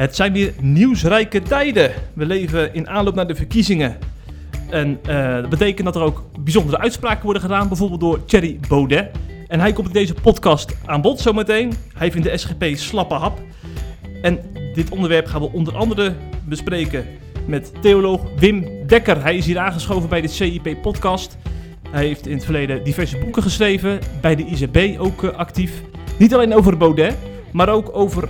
Het zijn weer nieuwsrijke tijden. We leven in aanloop naar de verkiezingen. En eh, dat betekent dat er ook bijzondere uitspraken worden gedaan, bijvoorbeeld door Thierry Baudet. En hij komt in deze podcast aan bod zometeen. Hij vindt de SGP slappe hap. En dit onderwerp gaan we onder andere bespreken met theoloog Wim Dekker. Hij is hier aangeschoven bij de CIP-podcast. Hij heeft in het verleden diverse boeken geschreven, bij de ICB ook uh, actief. Niet alleen over Baudet, maar ook over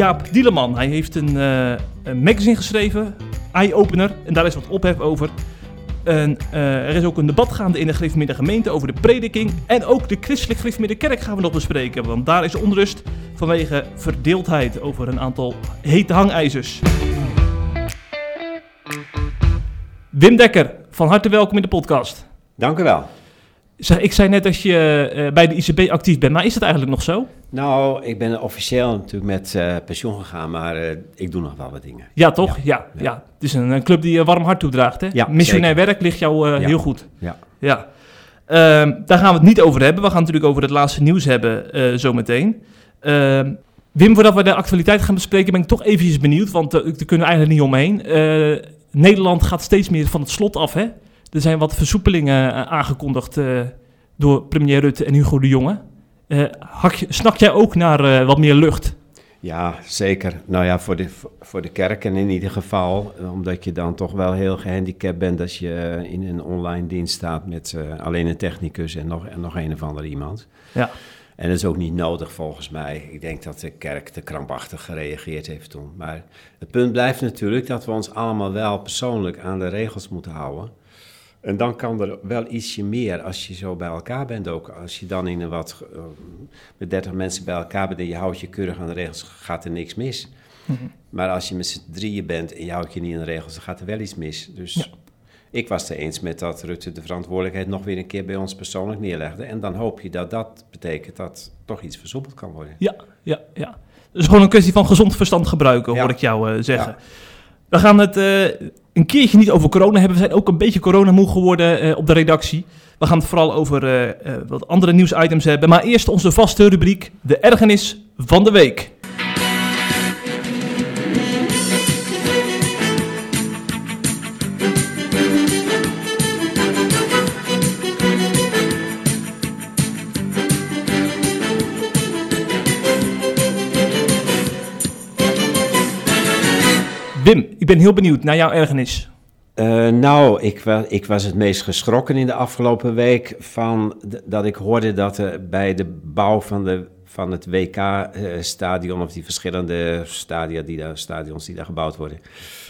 Jaap Dieleman. Hij heeft een, uh, een magazine geschreven, Eye Opener, en daar is wat ophef over. En, uh, er is ook een debat gaande in de gereformeerde gemeente over de prediking. En ook de christelijk gereformeerde kerk gaan we nog bespreken. Want daar is onrust vanwege verdeeldheid over een aantal hete hangijzers. Wim Dekker, van harte welkom in de podcast. Dank u wel. Ik zei net dat je uh, bij de ICB actief bent, maar is dat eigenlijk nog zo? Nou, ik ben officieel natuurlijk met uh, pensioen gegaan, maar uh, ik doe nog wel wat dingen. Ja, toch? Ja. ja, ja. Het is een, een, club die je warm hart toedraagt, hè? Ja, Missionair zeker. werk ligt jou heel goed. Ja. ja. Uh, daar gaan we het niet over hebben. We gaan natuurlijk over het laatste nieuws hebben zometeen. Ehm, Wim, voordat we de actualiteit gaan bespreken, ben ik toch eventjes benieuwd, want daar kunnen we eigenlijk niet omheen. Nederland gaat steeds meer van het slot af, hè? Er zijn wat versoepelingen aangekondigd uh, door premier Rutte en Hugo de Jonge. Uh, je, snak jij ook naar wat meer lucht? Ja, zeker. Nou ja, voor de, voor de kerken in ieder geval. Omdat je dan toch wel heel gehandicapt bent als je in een online dienst staat met alleen een technicus en nog, en nog een of ander iemand. Ja. En dat is ook niet nodig volgens mij. Ik denk dat de kerk te krampachtig gereageerd heeft toen. Maar het punt blijft natuurlijk dat we ons allemaal wel persoonlijk aan de regels moeten houden. En dan kan er wel ietsje meer als je zo bij elkaar bent ook. Als je dan in een wat, uh, met 30 mensen bij elkaar bent en je houdt je keurig aan de regels, gaat er niks mis. Mm -hmm. Maar als je met z'n drieën bent en je houdt je niet aan de regels, dan gaat er wel iets mis. Dus ja. ik was het eens met dat Rutte de verantwoordelijkheid nog weer een keer bij ons persoonlijk neerlegde. En dan hoop je dat dat betekent dat toch iets versoepeld kan worden. Ja, ja, ja. Dus gewoon een kwestie van gezond verstand gebruiken, hoor Ja. ik jou uh, zeggen. Ja. We gaan het uh, een keertje niet over corona hebben. We zijn ook een beetje coronamoe geworden uh, op de redactie. We gaan het vooral over uh, wat andere nieuwsitems hebben. Maar eerst onze vaste rubriek, de ergernis van de week. Wim, ik ben heel benieuwd naar jouw ergernis. Uh, nou, ik, wa ik, was het meest geschrokken in de afgelopen week van dat ik hoorde dat er bij de bouw van, de, van het WK-stadion, uh, of die verschillende stadia die daar, stadions die daar gebouwd worden,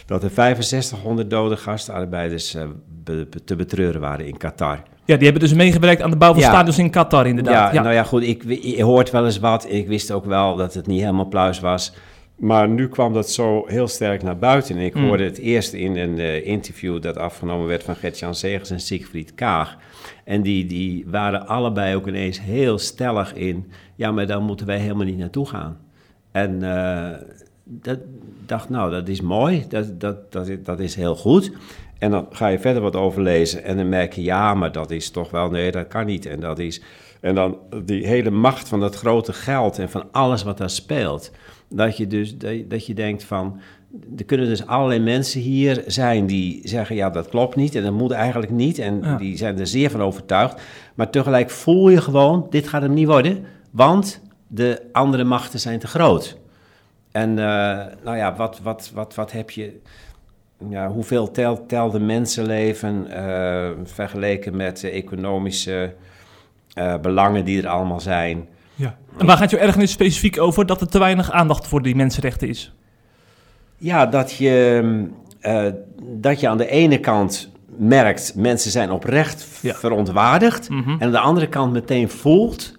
dat er 6500 dode gastarbeiders uh, be te betreuren waren in Qatar. Ja, die hebben dus meegewerkt aan de bouw van ja. stadions in Qatar, inderdaad. Ja, ja, nou ja, goed, ik, je hoort wel eens wat. Ik wist ook wel dat het niet helemaal pluis was. Maar nu kwam dat zo heel sterk naar buiten. En ik Mm. hoorde het eerst in een uh, interview dat afgenomen werd van Gert-Jan Segers en Siegfried Kaag. En die, die waren allebei ook ineens heel stellig in... ja, maar daar moeten wij helemaal niet naartoe gaan. En uh, dat dacht, nou, dat is mooi, dat, dat, dat, is, dat is heel goed. En dan ga je verder wat overlezen en dan merk je... ja, maar dat is toch wel, nee, dat kan niet. En dat is... En dan die hele macht van dat grote geld en van alles wat daar speelt... Dat je dus dat je denkt van. Er kunnen dus allerlei mensen hier zijn die zeggen: ja, dat klopt niet en dat moet eigenlijk niet. En Ja. die zijn er zeer van overtuigd. Maar tegelijk voel je gewoon: dit gaat hem niet worden, want de andere machten zijn te groot. En uh, nou ja, wat, wat, wat, wat heb je. Ja, hoeveel telt, telde mensenleven uh, vergeleken met de economische uh, belangen die er allemaal zijn? Ja. En waar gaat jouw ergernis specifiek over dat er te weinig aandacht voor die mensenrechten is? Ja, dat je, uh, dat je aan de ene kant merkt, mensen zijn oprecht Ja. verontwaardigd. Mhm. En aan de andere kant meteen voelt,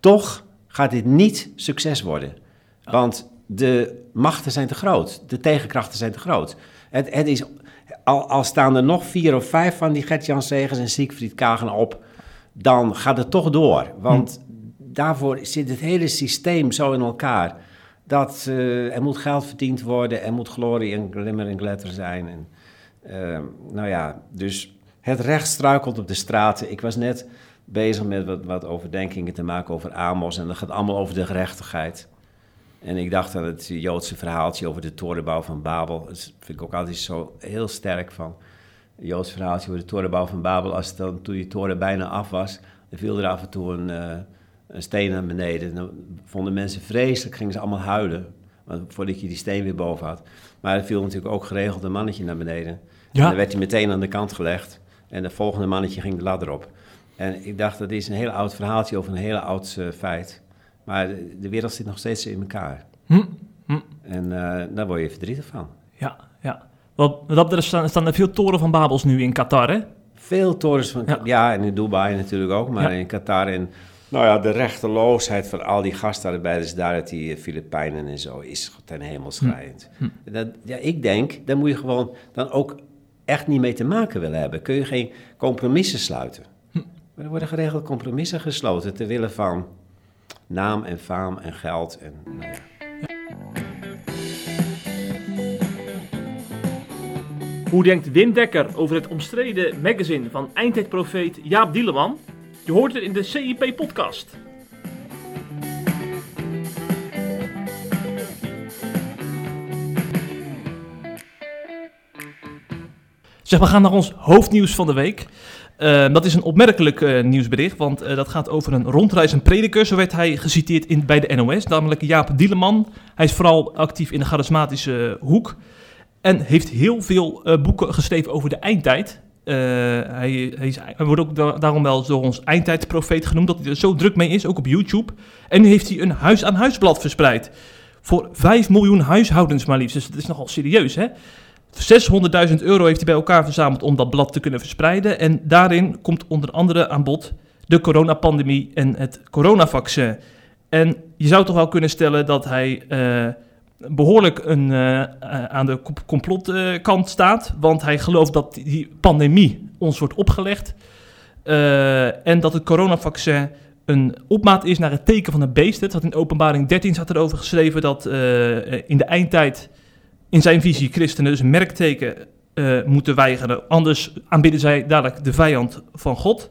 toch gaat dit niet succes worden. Want de machten zijn te groot, de tegenkrachten zijn te groot. Het, het is, al, al staan er nog vier of vijf van die Gert-Jan Segers en Siegfried Kagen op, dan gaat het toch door. Want daarvoor zit het hele systeem zo in elkaar. Dat eh, er moet geld verdiend worden, er moet glorie en glimmer en glitter zijn. En, eh, nou ja, dus het recht struikelt op de straten. Ik was net bezig met wat, wat overdenkingen te maken over Amos en dat gaat allemaal over de gerechtigheid. En ik dacht aan het Joodse verhaaltje over de torenbouw van Babel. Dat vind ik ook altijd zo heel sterk van. Het Joods verhaaltje over de torenbouw van Babel. Als het dan, toen die toren bijna af was, dan viel er af en toe een, uh, een steen naar beneden. Dan vonden mensen vreselijk, gingen ze allemaal huilen. Want voordat je die steen weer boven had. Maar er viel natuurlijk ook geregeld een mannetje naar beneden. Ja. En dan werd hij meteen aan de kant gelegd. En het volgende mannetje ging de ladder op. En ik dacht, dat is een heel oud verhaaltje over een heel oud uh, feit. Maar de, de, wereld zit nog steeds in elkaar. Hm. Hm. En uh, daar word je verdrietig van. Ja, ja. Wat, wat betreft staan, staan er veel toren van Babels nu in Qatar, hè? Veel torens van... Ja, ja en in Dubai natuurlijk ook, maar in Qatar en... Nou ja, de rechteloosheid van al die gastarbeiders daar uit die Filipijnen en zo is ten hemel schrijend. Hm. hm. Dat, ja, ik denk, daar moet je gewoon dan ook echt niet mee te maken willen hebben. Kun je geen compromissen sluiten. Hm. Maar er worden geregeld compromissen gesloten ter wille van naam en faam en geld. En, nou ja. Hoe denkt Wim Dekker over het omstreden magazine van eindtijdprofeet Jaap Dieleman? Je hoort het in de CIP-podcast. Zeg, we gaan naar ons hoofdnieuws van de week. Uh, dat is een opmerkelijk uh, nieuwsbericht, want uh, dat gaat over een rondreizend prediker. Zo werd hij geciteerd in, bij de NOS, namelijk Jaap Dieleman. Hij is vooral actief in de charismatische hoek en heeft heel veel boeken geschreven over de eindtijd. Hij, hij, is, wordt ook daarom wel door ons eindtijdprofeet genoemd, dat hij er zo druk mee is, ook op YouTube. En nu heeft hij een huis-aan-huisblad verspreid. Voor 5 miljoen huishoudens maar liefst, dus dat is nogal serieus hè. 600.000 euro heeft hij bij elkaar verzameld om dat blad te kunnen verspreiden. En daarin komt onder andere aan bod de coronapandemie en het coronavaccin. En je zou toch wel kunnen stellen dat hij uh, behoorlijk een, uh, aan de complotkant staat. Want hij gelooft dat die pandemie ons wordt opgelegd. Uh, en dat het coronavaccin een opmaat is naar het teken van een beest. Het had in openbaring 13 staat erover geschreven dat in de eindtijd in zijn visie christenen dus een merkteken moeten weigeren. Anders aanbidden zij dadelijk de vijand van God.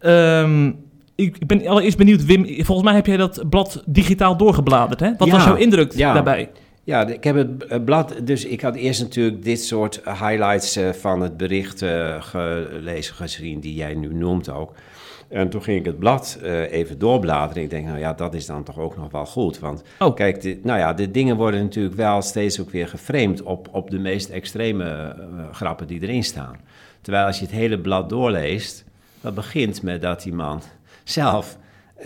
Um, ik ben allereerst benieuwd, Wim. Volgens mij heb jij dat blad digitaal doorgebladerd. Hè? Wat was jouw indruk ja. daarbij? Ja, ik heb het blad, dus ik had eerst natuurlijk dit soort highlights uh, van het bericht uh, gelezen, gezien, die jij nu noemt ook. En toen ging ik het blad even doorbladeren. Ik denk, nou ja, dat is dan toch ook nog wel goed. Want oh. kijk, de, nou ja, de dingen worden natuurlijk wel steeds ook weer geframed op, op de meest extreme uh, grappen die erin staan. Terwijl als je het hele blad doorleest, dat begint met dat die man zelf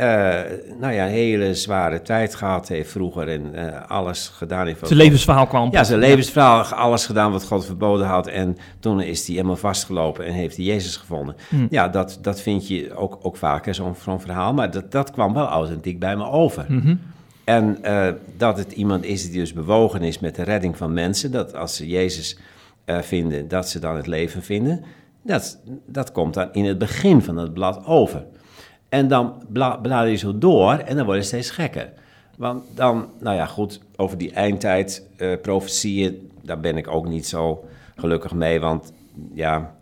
uh, nou ja, een hele zware tijd gehad heeft vroeger en uh, alles gedaan heeft. Zijn levensverhaal kwam. Ja, zijn levensverhaal, alles gedaan wat God verboden had. En toen is hij helemaal vastgelopen en heeft hij Jezus gevonden. Hm. Ja, dat, dat vind je ook, ook vaker, zo'n zo'n verhaal. Maar dat, dat kwam wel authentiek bij me over. -hmm. En uh, dat het iemand is die dus bewogen is met de redding van mensen. Dat als ze Jezus vinden, dat ze dan het leven vinden. Dat, dat komt dan in het begin van het blad over. En dan bla blader je zo door en dan word je steeds gekker. Want dan, nou ja, goed, over die eindtijd, uh, daar ben ik ook niet zo gelukkig mee. Want ja,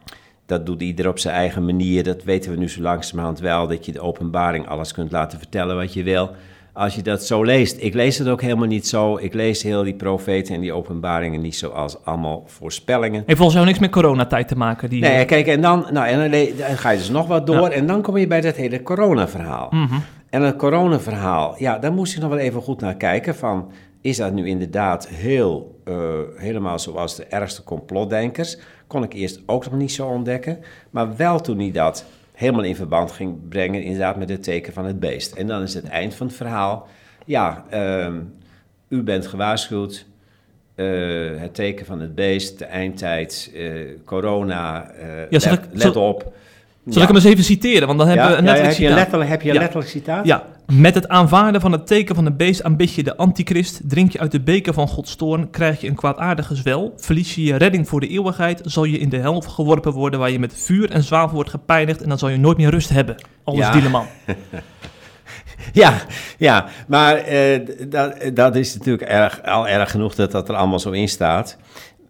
dat doet ieder op zijn eigen manier. Dat weten we nu zo langzamerhand wel, dat je de openbaring alles kunt laten vertellen wat je wil als je dat zo leest. Ik lees het ook helemaal niet zo. Ik lees heel die profeten en die openbaringen niet zoals allemaal voorspellingen. Heeft volgens jou niks met coronatijd te maken? Die... Nee, kijk, en dan, nou, en dan, ga je dus nog wat door en dan kom je bij dat hele coronaverhaal. Mm -hmm. En het coronaverhaal, ja, daar moest ik nog wel even goed naar kijken van... Is dat nu inderdaad heel, uh, helemaal zoals de ergste complotdenkers? Kon ik eerst ook nog niet zo ontdekken. Maar wel toen hij dat helemaal in verband ging brengen, inderdaad, met het teken van het beest. En dan is het eind van het verhaal. Ja, uh, u bent gewaarschuwd. Uh, het teken van het beest, de eindtijd, uh, corona, ja, let, ik, let op. Zal ik hem eens even citeren? Want dan hebben we een letterlijk heb, je letterlijk, heb je een letterlijk citaat? Ja. Met het aanvaarden van het teken van de beest aanbid je de antichrist. Drink je uit de beker van Gods toorn, krijg je een kwaadaardige zwel. Verlies je je redding voor de eeuwigheid, zal je in de hel geworpen worden... waar je met vuur en zwavel wordt gepijnigd... en dan zal je nooit meer rust hebben. Alles ja. Dieleman. ja, ja, maar uh, dat, dat is natuurlijk erg, al erg genoeg dat dat er allemaal zo in staat.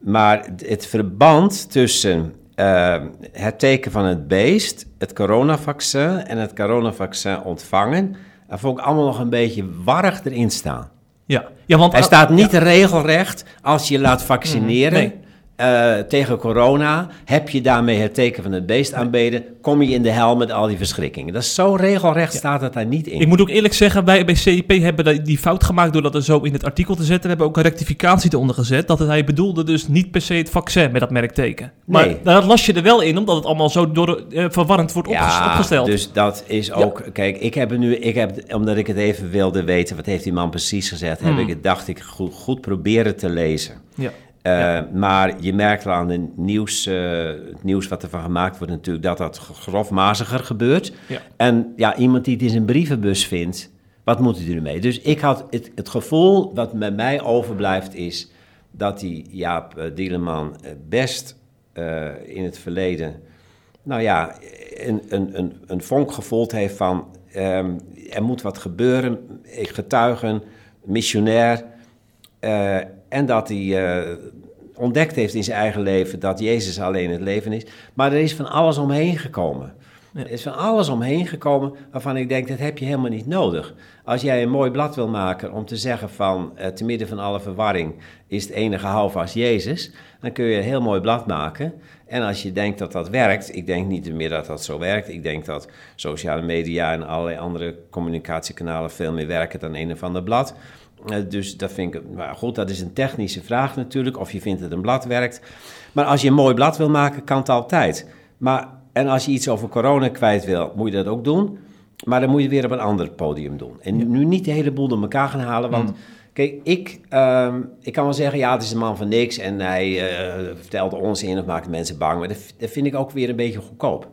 Maar het verband tussen uh, het teken van het beest, het coronavaccin en het coronavaccin ontvangen. Daar vond ik allemaal nog een beetje warrig erin staan. Ja, ja want Hij staat niet regelrecht als je laat vaccineren. Nee. Eh, tegen corona, heb je daarmee het teken van het beest aanbeden, kom je in de hel met al die verschrikkingen. Dat is zo regelrecht staat het daar niet in. Ik moet ook eerlijk zeggen, wij bij CIP hebben die- fout gemaakt door dat er zo in het artikel te zetten. We hebben ook een rectificatie eronder gezet. Dat hij bedoelde dus niet per se het vaccin met dat merkteken. Maar Nee. dat las je er wel in, omdat het allemaal zo door, eh, verwarrend wordt opges- opgesteld. dus dat is ook... Kijk, ik heb nu... Ik heb, omdat ik het even wilde weten, wat heeft die man precies gezegd, heb Hmm. ik het, dacht ik, goed, goed proberen te lezen. ja. Eh, Maar je merkt wel aan de nieuws, eh, het nieuws wat ervan gemaakt wordt natuurlijk, dat dat grofmaziger gebeurt. Ja. En ja, iemand die het in zijn brievenbus vindt, wat moet hij er nu mee? Dus ik had het, het gevoel wat met mij overblijft is dat die Jaap uh, Dieleman best in het verleden, nou ja, een, een, een, een vonk gevoeld heeft van um, er moet wat gebeuren, getuigen, missionair. Uh, en dat hij uh, ontdekt heeft in zijn eigen leven dat Jezus alleen het leven is. Maar er is van alles omheen gekomen. Er is van alles omheen gekomen waarvan ik denk, dat heb je helemaal niet nodig. Als jij een mooi blad wil maken om te zeggen van, uh, te midden van alle verwarring, is het enige houvast Jezus, dan kun je een heel mooi blad maken. En als je denkt dat dat werkt, ik denk niet meer dat dat zo werkt. Ik denk dat sociale media en allerlei andere communicatiekanalen veel meer werken dan een of ander blad. Uh, dus dat vind ik, maar goed, dat is een technische vraag natuurlijk, of je vindt dat een blad werkt. Maar als je een mooi blad wil maken, kan het altijd. Maar, en als je iets over corona kwijt wil, moet je dat ook doen. Maar dan moet je het weer op een ander podium doen. En ja. nu niet de hele boel door elkaar gaan halen, want... Mm. Kijk, ik, um, ik kan wel zeggen, ja, het is een man van niks en hij uh, vertelt onzin of maakt mensen bang. Maar dat, dat vind ik ook weer een beetje goedkoop.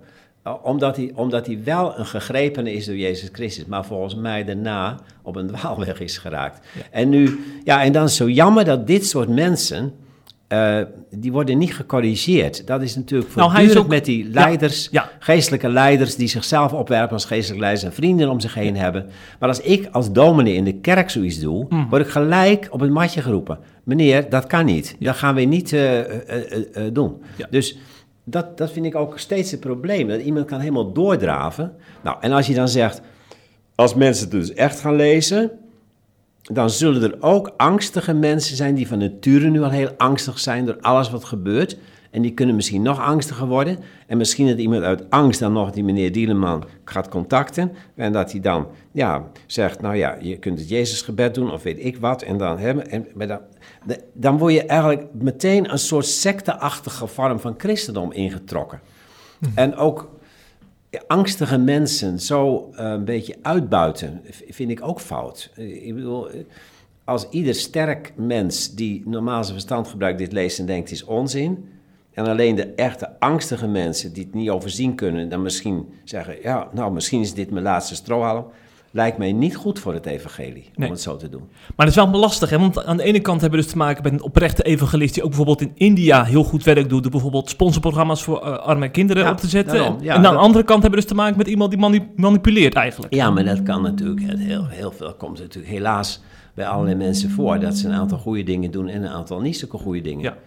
Omdat hij, omdat hij wel een gegrepene is door Jezus Christus, maar volgens mij daarna op een dwaalweg is geraakt. Ja. En nu, ja, en dan is het zo jammer dat dit soort mensen, uh, die worden niet gecorrigeerd. Dat is natuurlijk voortdurend nou, ook, met die leiders, ja, ja. geestelijke leiders, die zichzelf opwerpen als geestelijke leiders en vrienden om zich heen hebben. Maar als ik als dominee in de kerk zoiets doe, mm. word ik gelijk op het matje geroepen. Meneer, dat kan niet. Dat gaan we niet uh, doen. Dus dat, dat vind ik ook steeds het probleem. Dat iemand kan helemaal doordraven. Nou, en als je dan zegt, als mensen het dus echt gaan lezen, dan zullen er ook angstige mensen zijn die van nature nu al heel angstig zijn door alles wat gebeurt. En die kunnen misschien nog angstiger worden. En misschien dat iemand uit angst dan nog die meneer Dieleman gaat contacten. En dat hij dan ja, zegt, nou ja, je kunt het Jezusgebed doen of weet ik wat. En dan, hebben, en, dan word je eigenlijk meteen een soort secteachtige vorm van christendom ingetrokken. Hm. En ook angstige mensen zo uh, een beetje uitbuiten, vind ik ook fout. Ik bedoel, als ieder sterk mens die normaal zijn verstand gebruikt dit leest en denkt, het is onzin. En alleen de echte angstige mensen die het niet overzien kunnen, dan misschien zeggen, ja, nou, misschien is dit mijn laatste strohalm. Lijkt mij niet goed voor het evangelie, nee. om het zo te doen. Maar dat is wel lastig, hè? want aan de ene kant hebben we dus te maken met een oprechte evangelist... die ook bijvoorbeeld in India heel goed werk doet... door bijvoorbeeld sponsorprogramma's voor uh, arme kinderen ja, op te zetten. Daarom, ja, en aan de andere kant hebben we dus te maken met iemand die mani manipuleert eigenlijk. Ja, maar dat kan natuurlijk, heel, heel veel komt natuurlijk helaas bij allerlei mensen voor... dat ze een aantal goede dingen doen en een aantal niet zulke goede dingen. Ja.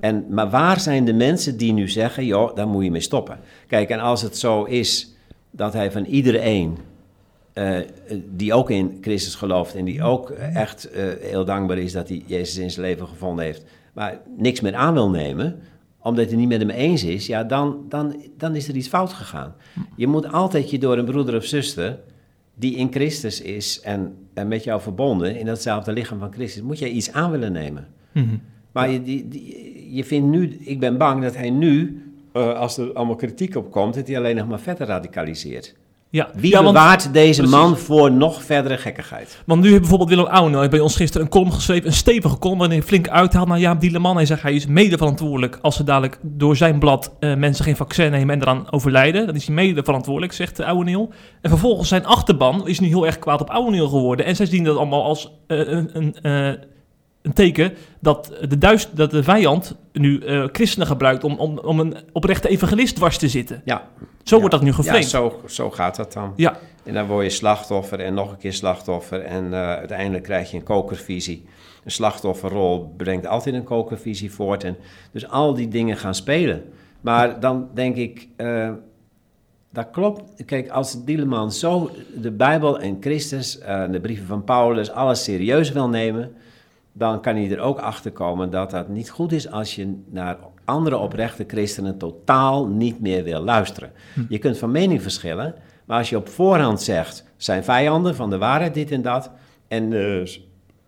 En, maar waar zijn de mensen die nu zeggen, joh, daar moet je mee stoppen? Kijk, en als het zo is dat hij van iedereen... Uh, die ook in Christus gelooft en die ook echt uh, heel dankbaar is dat hij Jezus in zijn leven gevonden heeft, maar niks meer aan wil nemen, omdat hij niet met hem eens is, ja, dan, dan, dan is er iets fout gegaan. Je moet altijd je door een broeder of zuster die in Christus is en, en met jou verbonden, in datzelfde lichaam van Christus, moet je iets aan willen nemen. Mm-hmm. Maar je, die, die, je vindt nu, ik ben bang dat hij nu, uh, als er allemaal kritiek op komt, dat hij alleen nog maar verder radicaliseert. Ja. Wie ja, bewaart want, deze precies. man voor nog verdere gekkigheid? Want nu heeft bijvoorbeeld Willem Ouweneel bij ons gisteren een column geschreven, een stevige column, waarin hij flink uithaalt naar Jaap Dieleman. Hij zegt hij is mede verantwoordelijk als ze dadelijk door zijn blad uh, mensen geen vaccin nemen en eraan overlijden. Dan is hij mede verantwoordelijk, zegt uh, Ouweneel. En vervolgens zijn achterban is nu heel erg kwaad op Ouweneel geworden. En zij zien dat allemaal als uh, een... een een teken dat de, duist, dat de vijand nu uh, christenen gebruikt om, om, om een oprechte evangelist dwars te zitten. Ja. Zo ja. wordt dat nu geframed. Ja, zo, zo gaat dat dan. Ja. En dan word je slachtoffer en nog een keer slachtoffer en uh, uiteindelijk krijg je een kokervisie. Een slachtofferrol brengt altijd een kokervisie voort en dus al die dingen gaan spelen. Maar dan denk ik, uh, Dat klopt. Kijk, als Dieleman zo de Bijbel en Christus, de brieven van Paulus, alles serieus wil nemen, dan kan hij er ook achter komen dat dat niet goed is als je naar andere oprechte christenen totaal niet meer wil luisteren. Hm. Je kunt van mening verschillen, maar als je op voorhand zegt, zijn vijanden van de waarheid dit en dat, en uh,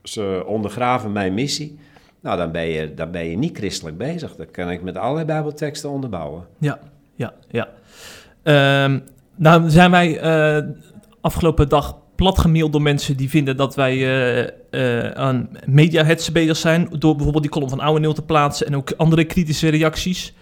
ze ondergraven mijn missie, nou dan ben, je, dan ben je niet christelijk bezig. Dat kan ik met allerlei bijbelteksten onderbouwen. Ja, ja, ja. Um, nou zijn wij uh, afgelopen dag platgemaild door mensen die vinden dat wij uh, uh, aan mediahetsen bezig zijn. Door bijvoorbeeld die column van Oude te plaatsen en ook andere kritische reacties.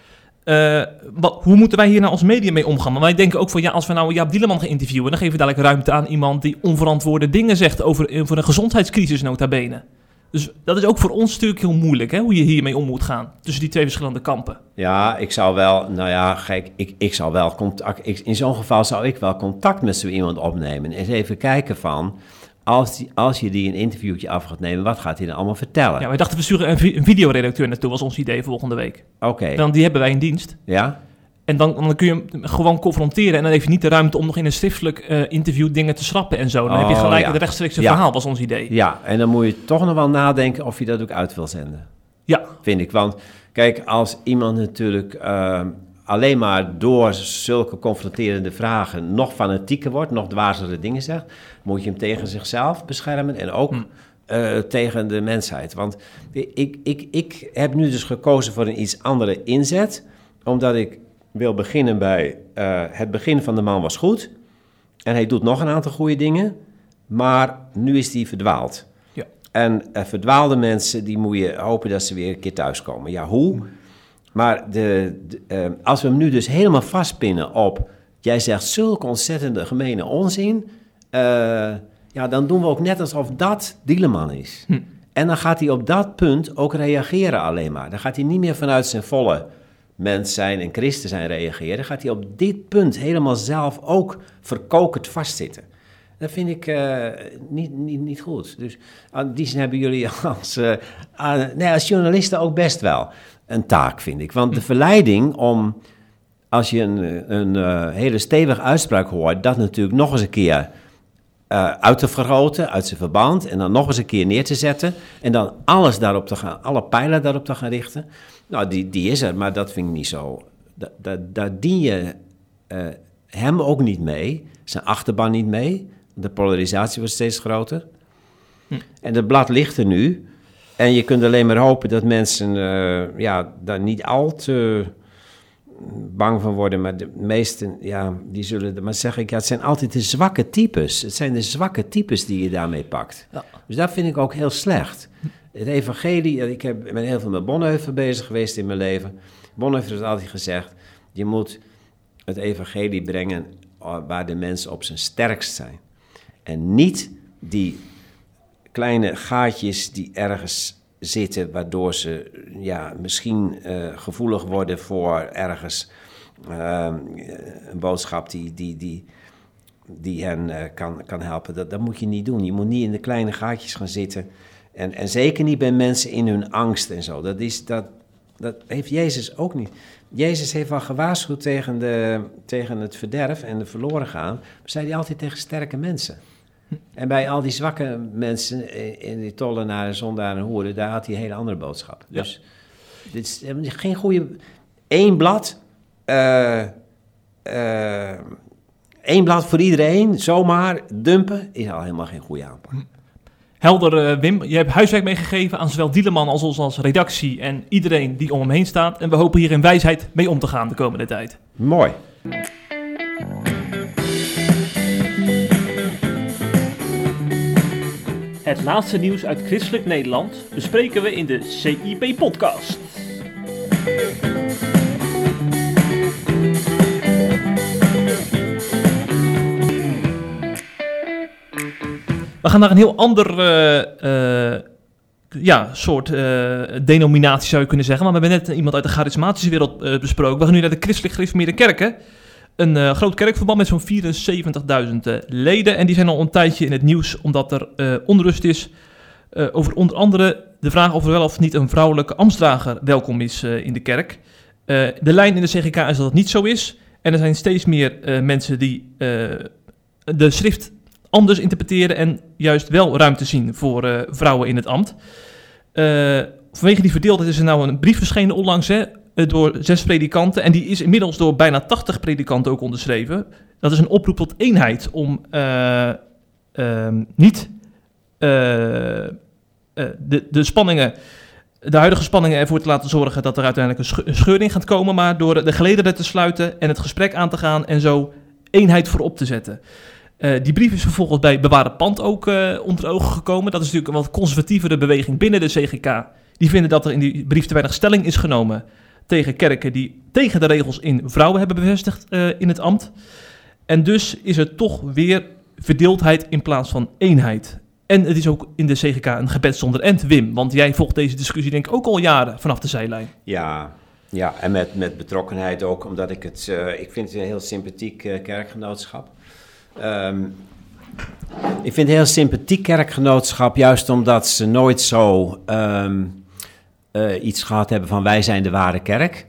Wat, hoe moeten wij hier nou als media mee omgaan? Want wij denken ook van ja, als we nou Jaap Dieleman gaan interviewen, dan geven we dadelijk ruimte aan iemand die onverantwoorde dingen zegt over, over een gezondheidscrisis nota bene. Dus dat is ook voor ons natuurlijk heel moeilijk, hè, hoe je hiermee om moet gaan. Tussen die twee verschillende kampen. Ja, ik zou wel, nou ja, gek, ik, ik zou wel contact, ik, in zo'n geval zou ik wel contact met zo iemand opnemen. En eens even kijken van, als, die, als je die een interviewtje af gaat nemen, wat gaat hij dan allemaal vertellen? Ja, wij dachten we sturen een, een videoredacteur naartoe, was ons idee volgende week. Oké. Dan die hebben wij in dienst. Ja? En dan, dan kun je hem gewoon confronteren. En dan heeft je niet de ruimte om nog in een stiftelijk uh, interview dingen te schrappen en zo. Dan heb je Oh, gelijk ja. het rechtstreekse Ja. verhaal, was ons idee. Ja, en dan moet je toch nog wel nadenken of je dat ook uit wil zenden. Ja, vind ik. Want kijk, als iemand natuurlijk eh, alleen maar door zulke confronterende vragen nog fanatieker wordt, nog dwazere dingen zegt, moet je hem tegen zichzelf beschermen en ook eh, tegen de mensheid. Want ik, ik, ik heb nu dus gekozen voor een iets andere inzet, omdat ik wil beginnen bij eh, het begin van de man was goed. En hij doet nog een aantal goede dingen, maar nu is hij verdwaald. Ja. En eh, verdwaalde mensen, die moet je hopen dat ze weer een keer thuiskomen. Ja, hoe? Maar de, de, eh, als we hem nu dus helemaal vastpinnen op... jij zegt zulke ontzettende gemene onzin... ja, dan doen we ook net alsof dat Dieleman is. En dan gaat hij op dat punt ook reageren alleen maar. Dan gaat hij niet meer vanuit zijn volle mens zijn en christen zijn reageren. Gaat hij op dit punt helemaal zelf ook verkokerd vastzitten. Dat vind ik eh, niet, niet, niet goed. Dus in die zin hebben jullie als, eh, ah, nee, als journalisten ook best wel een taak, vind ik. Want de verleiding om, als je een, een eh, hele stevige uitspraak hoort, dat natuurlijk nog eens een keer uit te vergroten, uit zijn verband, en dan nog eens een keer neer te zetten, en dan alles daarop te gaan, alle pijlen daarop te gaan richten. Nou, die, die is er, maar dat vind ik niet zo. Da, da, daar dien je eh, hem ook niet mee, zijn achterban niet mee. De polarisatie wordt steeds groter. En het blad ligt er nu. En je kunt alleen maar hopen dat mensen eh, ja, daar niet al te bang van worden. Maar de meesten, ja, die zullen... Maar zeg ik, ja, het zijn altijd de zwakke types. Het zijn de zwakke types die je daarmee pakt. Ja. Dus dat vind ik ook heel slecht. Het evangelie, ik heb, ben heel veel met Bonhoeffer bezig geweest in mijn leven. Bonhoeffer heeft altijd gezegd, je moet het evangelie brengen eh, waar de mensen op zijn sterkst zijn. En niet die kleine gaatjes die ergens zitten, waardoor ze ja, misschien eh, gevoelig worden voor ergens eh, een boodschap die, die, die, die hen kan, kan helpen. Dat, dat moet je niet doen. Je moet niet in de kleine gaatjes gaan zitten. En, en zeker niet bij mensen in hun angst en zo. Dat, is, dat, dat heeft Jezus ook niet. Jezus heeft al gewaarschuwd tegen, de, tegen het verderf en de verloren gaan. Maar zei hij altijd tegen sterke mensen. En bij al die zwakke mensen, in die tollenaren, zondaren en hoeren, daar had hij een hele andere boodschap. Ja. Dus dit is geen goede... Eén blad, eh, eh, één blad voor iedereen, zomaar dumpen, is al helemaal geen goede aanpak. Helder, eh, Wim. Je hebt huiswerk meegegeven aan zowel Dieleman als ons als redactie en iedereen die om hem heen staat. En we hopen hier in wijsheid mee om te gaan de komende tijd. Mooi. Het laatste nieuws uit christelijk Nederland bespreken we in de CIP-podcast. We gaan naar een heel ander eh, eh, ja, soort eh, denominatie zou je kunnen zeggen. Maar we hebben net iemand uit de charismatische wereld besproken. We gaan nu naar de christelijk gereformeerde kerken. Een groot kerkverband met zo'n 74.000 eh, leden. En die zijn al een tijdje in het nieuws omdat er onrust is over onder andere de vraag of er wel of niet een vrouwelijke ambtsdrager welkom is in de kerk. De lijn in de CGK is dat het niet zo is. En er zijn steeds meer mensen die de schrift anders interpreteren en juist wel ruimte zien voor eh, vrouwen in het ambt. Eh, vanwege die verdeeldheid is er nou een brief verschenen onlangs hè, eh, door zes predikanten. En die is inmiddels door bijna 80 predikanten ook onderschreven. Dat is een oproep tot eenheid om eh, ehm, niet de, de spanningen, de huidige spanningen ervoor te laten zorgen dat er uiteindelijk een scheuring gaat komen, maar door de gelederen te sluiten en het gesprek aan te gaan en zo eenheid voorop te zetten. Eh, die brief is vervolgens bij Beware Pand ook eh, onder ogen gekomen. Dat is natuurlijk een wat conservatievere beweging binnen de CGK. Die vinden dat er in die brief te weinig stelling is genomen tegen kerken die tegen de regels in vrouwen hebben bevestigd eh, in het ambt. En dus is er toch weer verdeeldheid in plaats van eenheid. En het is ook in de CGK een gebed zonder end, Wim. Want jij volgt deze discussie denk ik ook al jaren vanaf de zijlijn. Ja, ja en met, met betrokkenheid ook, omdat ik het... ik vind het een heel sympathiek kerkgenootschap. Ehm, ik vind heel sympathiek kerkgenootschap, juist omdat ze nooit zo ehm, eh, iets gehad hebben van wij zijn de ware kerk.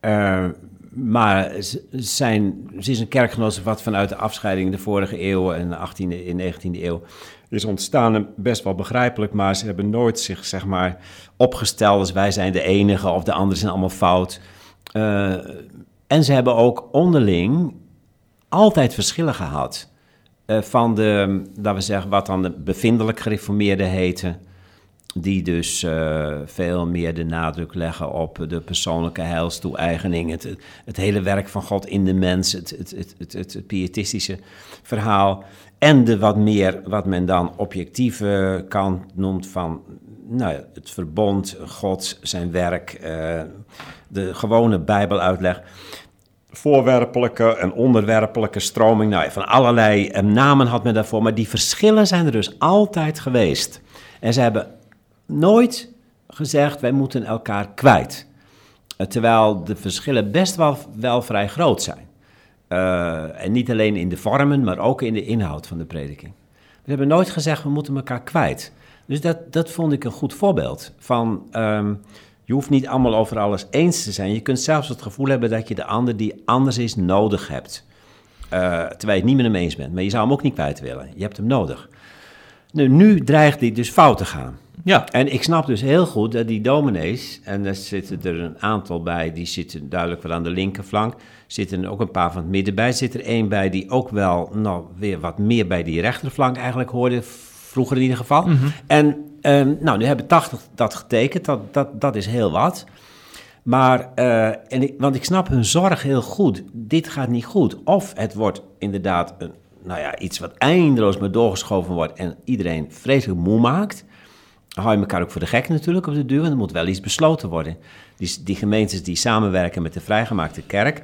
Eh, maar ze zijn, ze is een kerkgenootschap wat vanuit de afscheiding in de vorige eeuw en de 18e en 19e eeuw is ontstaan. Best wel begrijpelijk, maar ze hebben nooit zich zeg maar opgesteld als wij zijn de enige of de anderen zijn allemaal fout. Eh, en ze hebben ook onderling altijd verschillen gehad. Eh, van de, laten we zeggen, wat dan de bevindelijk gereformeerden heten. Die dus eh, veel meer de nadruk leggen op de persoonlijke heilstoe-eigening. Het, het, hele werk van God in de mens. Het, het, het, het, pietistische verhaal. En de wat meer, wat men dan objectieve kant noemt van nou het verbond, God, zijn werk, eh, de gewone Bijbeluitleg voorwerpelijke en onderwerpelijke stroming. Nou, van allerlei eh, namen had men daarvoor, maar die verschillen zijn er dus altijd geweest. En ze hebben nooit gezegd, wij moeten elkaar kwijt. Eh, Terwijl de verschillen best wel, wel vrij groot zijn. Eh, en niet alleen in de vormen, maar ook in de inhoud van de prediking. We hebben nooit gezegd, we moeten elkaar kwijt. Dus dat, dat vond ik een goed voorbeeld van... ehm, je hoeft niet allemaal over alles eens te zijn. Je kunt zelfs het gevoel hebben dat je de ander die anders is nodig hebt. Eh, terwijl je het niet met hem eens bent. Maar je zou hem ook niet kwijt willen. Je hebt hem nodig. Nu, nu dreigt dit dus fout te gaan. Ja, En ik snap dus heel goed dat die dominees, en daar zitten er een aantal bij, die zitten duidelijk wel aan de linkerflank, zitten er ook een paar van het midden bij. Zit er één bij die ook wel nou, weer wat meer bij die rechterflank eigenlijk hoorde, vroeger in ieder geval. En ehm, nou, nu hebben 80 dat getekend, dat, dat, dat is heel wat. Maar, eh, en ik, want ik snap hun zorg heel goed. Dit gaat niet goed. Of het wordt inderdaad een, nou ja, iets wat eindeloos maar doorgeschoven wordt en iedereen vreselijk moe maakt. Dan hou je elkaar ook voor de gek natuurlijk op de duur, want er moet wel iets besloten worden. Die, die gemeentes die samenwerken met de vrijgemaakte kerk,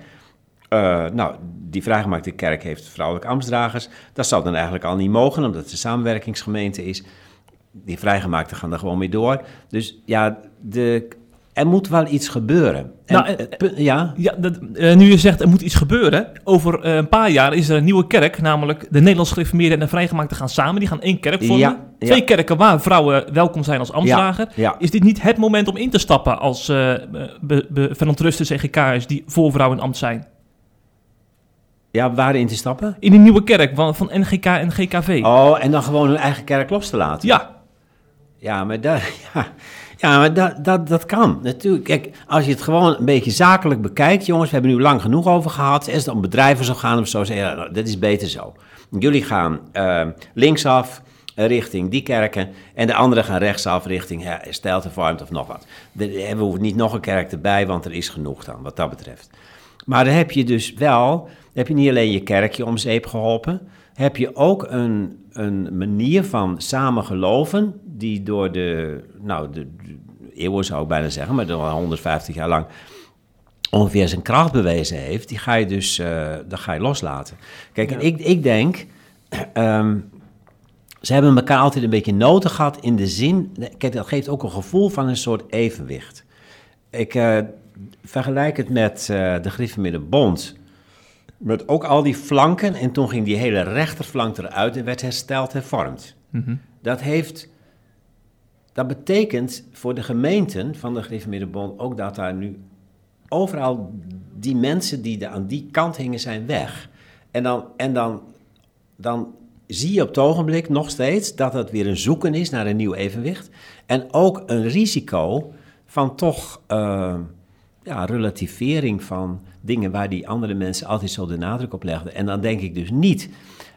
eh, nou, die vrijgemaakte kerk heeft vrouwelijke ambtsdragers. Dat zou dan eigenlijk al niet mogen, omdat het een samenwerkingsgemeente is. Die vrijgemaakte gaan er gewoon mee door. Dus ja, de, er moet wel iets gebeuren. En, Nou, eh, ja, Ja, dat, eh, nu je zegt er moet iets gebeuren. Over eh, een paar jaar is er een nieuwe kerk, namelijk de Nederlands gereformeerden en de vrijgemaakten gaan samen. Die gaan één kerk vormen. Ja, ja. Twee kerken waar vrouwen welkom zijn als ambtsdrager. Ja. Is dit niet het moment om in te stappen als eh be, be, verontruste CGK'ers die voor vrouwen in ambt zijn? ja, waarin te stappen? In een nieuwe kerk van, van NGK en GKV. Oh, en dan gewoon hun eigen kerk los te laten. Ja, Ja, maar, dat, ja, ja, maar dat, dat, dat kan. Natuurlijk, kijk, als je het gewoon een beetje zakelijk bekijkt, jongens, we hebben nu lang genoeg over gehad. Als het om bedrijven zou gaan of zo, zeggen, nou, dat is beter zo. Jullie gaan eh, linksaf eh, richting die kerken en de anderen gaan rechtsaf richting ja, Stijlte Farmt of nog wat. We hoeven niet nog een kerk erbij, want er is genoeg dan, wat dat betreft. Maar dan heb je dus wel, heb je niet alleen je kerkje om zeep geholpen, heb je ook een, een manier van samen geloven, die door de, nou, de, de eeuwen zou ik bijna zeggen, maar door 150 jaar lang ongeveer zijn kracht bewezen heeft, die ga je dus eh dat ga je loslaten. Kijk, en ik, ik denk, ehm, ze hebben elkaar altijd een beetje nodig gehad in de zin, kijk, dat geeft ook een gevoel van een soort evenwicht. Ik eh, vergelijk het met eh, de Griffemidde Bond. Met ook al die flanken. En toen ging die hele rechterflank eruit en werd hersteld, hervormd. Mhm. Dat heeft... Dat betekent voor de gemeenten van de Griffemidde Bond ook dat daar nu overal die mensen die aan die kant hingen, zijn weg. En dan, en dan, dan zie je op het ogenblik nog steeds dat het weer een zoeken is naar een nieuw evenwicht. En ook een risico van toch uh, ja, relativering van dingen waar die andere mensen altijd zo de nadruk op legden. En dan denk ik dus niet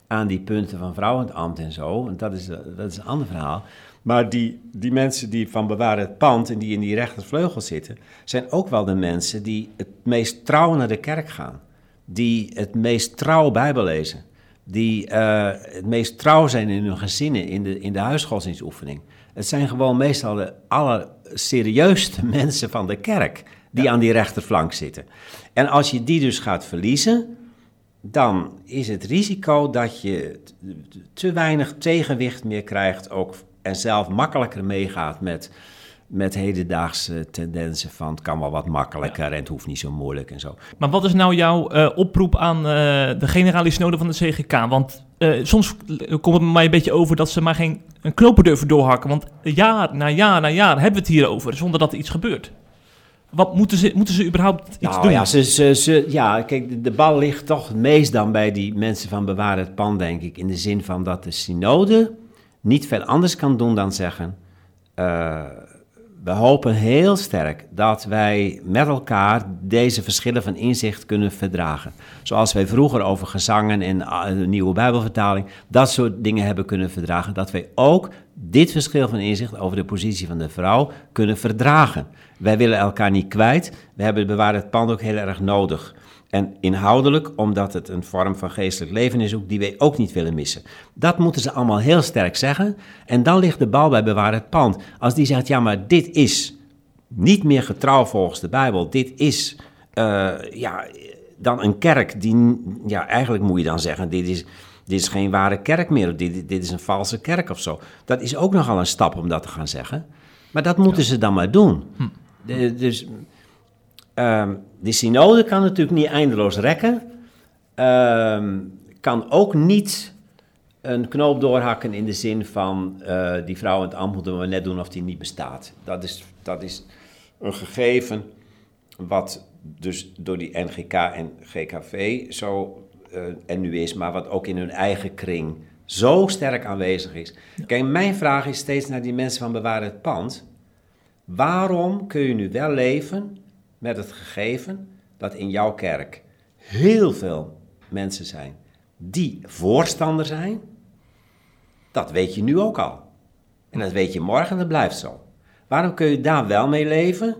aan die punten van vrouwenambt en zo, want dat is, dat is een ander verhaal. Maar die, die mensen die van bewaren het pand en die in die rechtervleugel zitten, zijn ook wel de mensen die het meest trouw naar de kerk gaan. Die het meest trouw Bijbel lezen. Die uh, het meest trouw zijn in hun gezinnen, in de, in de huisgodsdienstoefening. Het zijn gewoon meestal de allerserieuste mensen van de kerk die aan die rechterflank zitten. En als je die dus gaat verliezen, dan is het risico dat je te weinig tegenwicht meer krijgt ook, en zelf makkelijker meegaat met, met hedendaagse tendensen van het kan wel wat makkelijker en het hoeft niet zo moeilijk en zo. Maar wat is nou jouw uh, oproep aan uh, de generale synode van de CGK? Want uh, soms komt het mij een beetje over dat ze maar geen een knopen durven doorhakken. Want jaar na jaar na jaar hebben we het hierover zonder dat er iets gebeurt. Wat moeten ze, moeten ze überhaupt iets nou, doen? Ja, ze, ze, ze, ja, kijk, de, de, bal ligt toch het meest dan bij die mensen van Bewaar het Pan, denk ik. In de zin van dat de synode niet veel anders kan doen dan zeggen... Uh, we hopen heel sterk dat wij met elkaar deze verschillen van inzicht kunnen verdragen. Zoals wij vroeger over gezangen en de nieuwe Bijbelvertaling, dat soort dingen hebben kunnen verdragen. Dat wij ook dit verschil van inzicht over de positie van de vrouw kunnen verdragen. Wij willen elkaar niet kwijt. We hebben bewaard het pand ook heel erg nodig. En inhoudelijk, omdat het een vorm van geestelijk leven is, ook, die wij ook niet willen missen. Dat moeten ze allemaal heel sterk zeggen. En dan ligt de bal bij bewaar het pand. Als die zegt, ja, maar dit is niet meer getrouw volgens de Bijbel. Dit is, uh, ja, dan een kerk die, ja, eigenlijk moet je dan zeggen, dit is, dit is geen ware kerk meer. Dit, dit is een valse kerk of zo. Dat is ook nogal een stap om dat te gaan zeggen. Maar dat moeten ja. ze dan maar doen. Hm. De, dus Um, de synode kan natuurlijk niet eindeloos rekken. Um, kan ook niet een knoop doorhakken in de zin van uh, die vrouw in het ambt moeten we net doen of die niet bestaat. Dat is, dat is een gegeven wat dus door die NGK en GKV zo uh, en nu is, maar wat ook in hun eigen kring zo sterk aanwezig is. Ja. Kijk, mijn vraag is steeds naar die mensen van Bewaren het Pand. Waarom kun je nu wel leven met het gegeven dat in jouw kerk heel veel mensen zijn die voorstander zijn, dat weet je nu ook al. En dat weet je morgen en dat blijft zo. Waarom kun je daar wel mee leven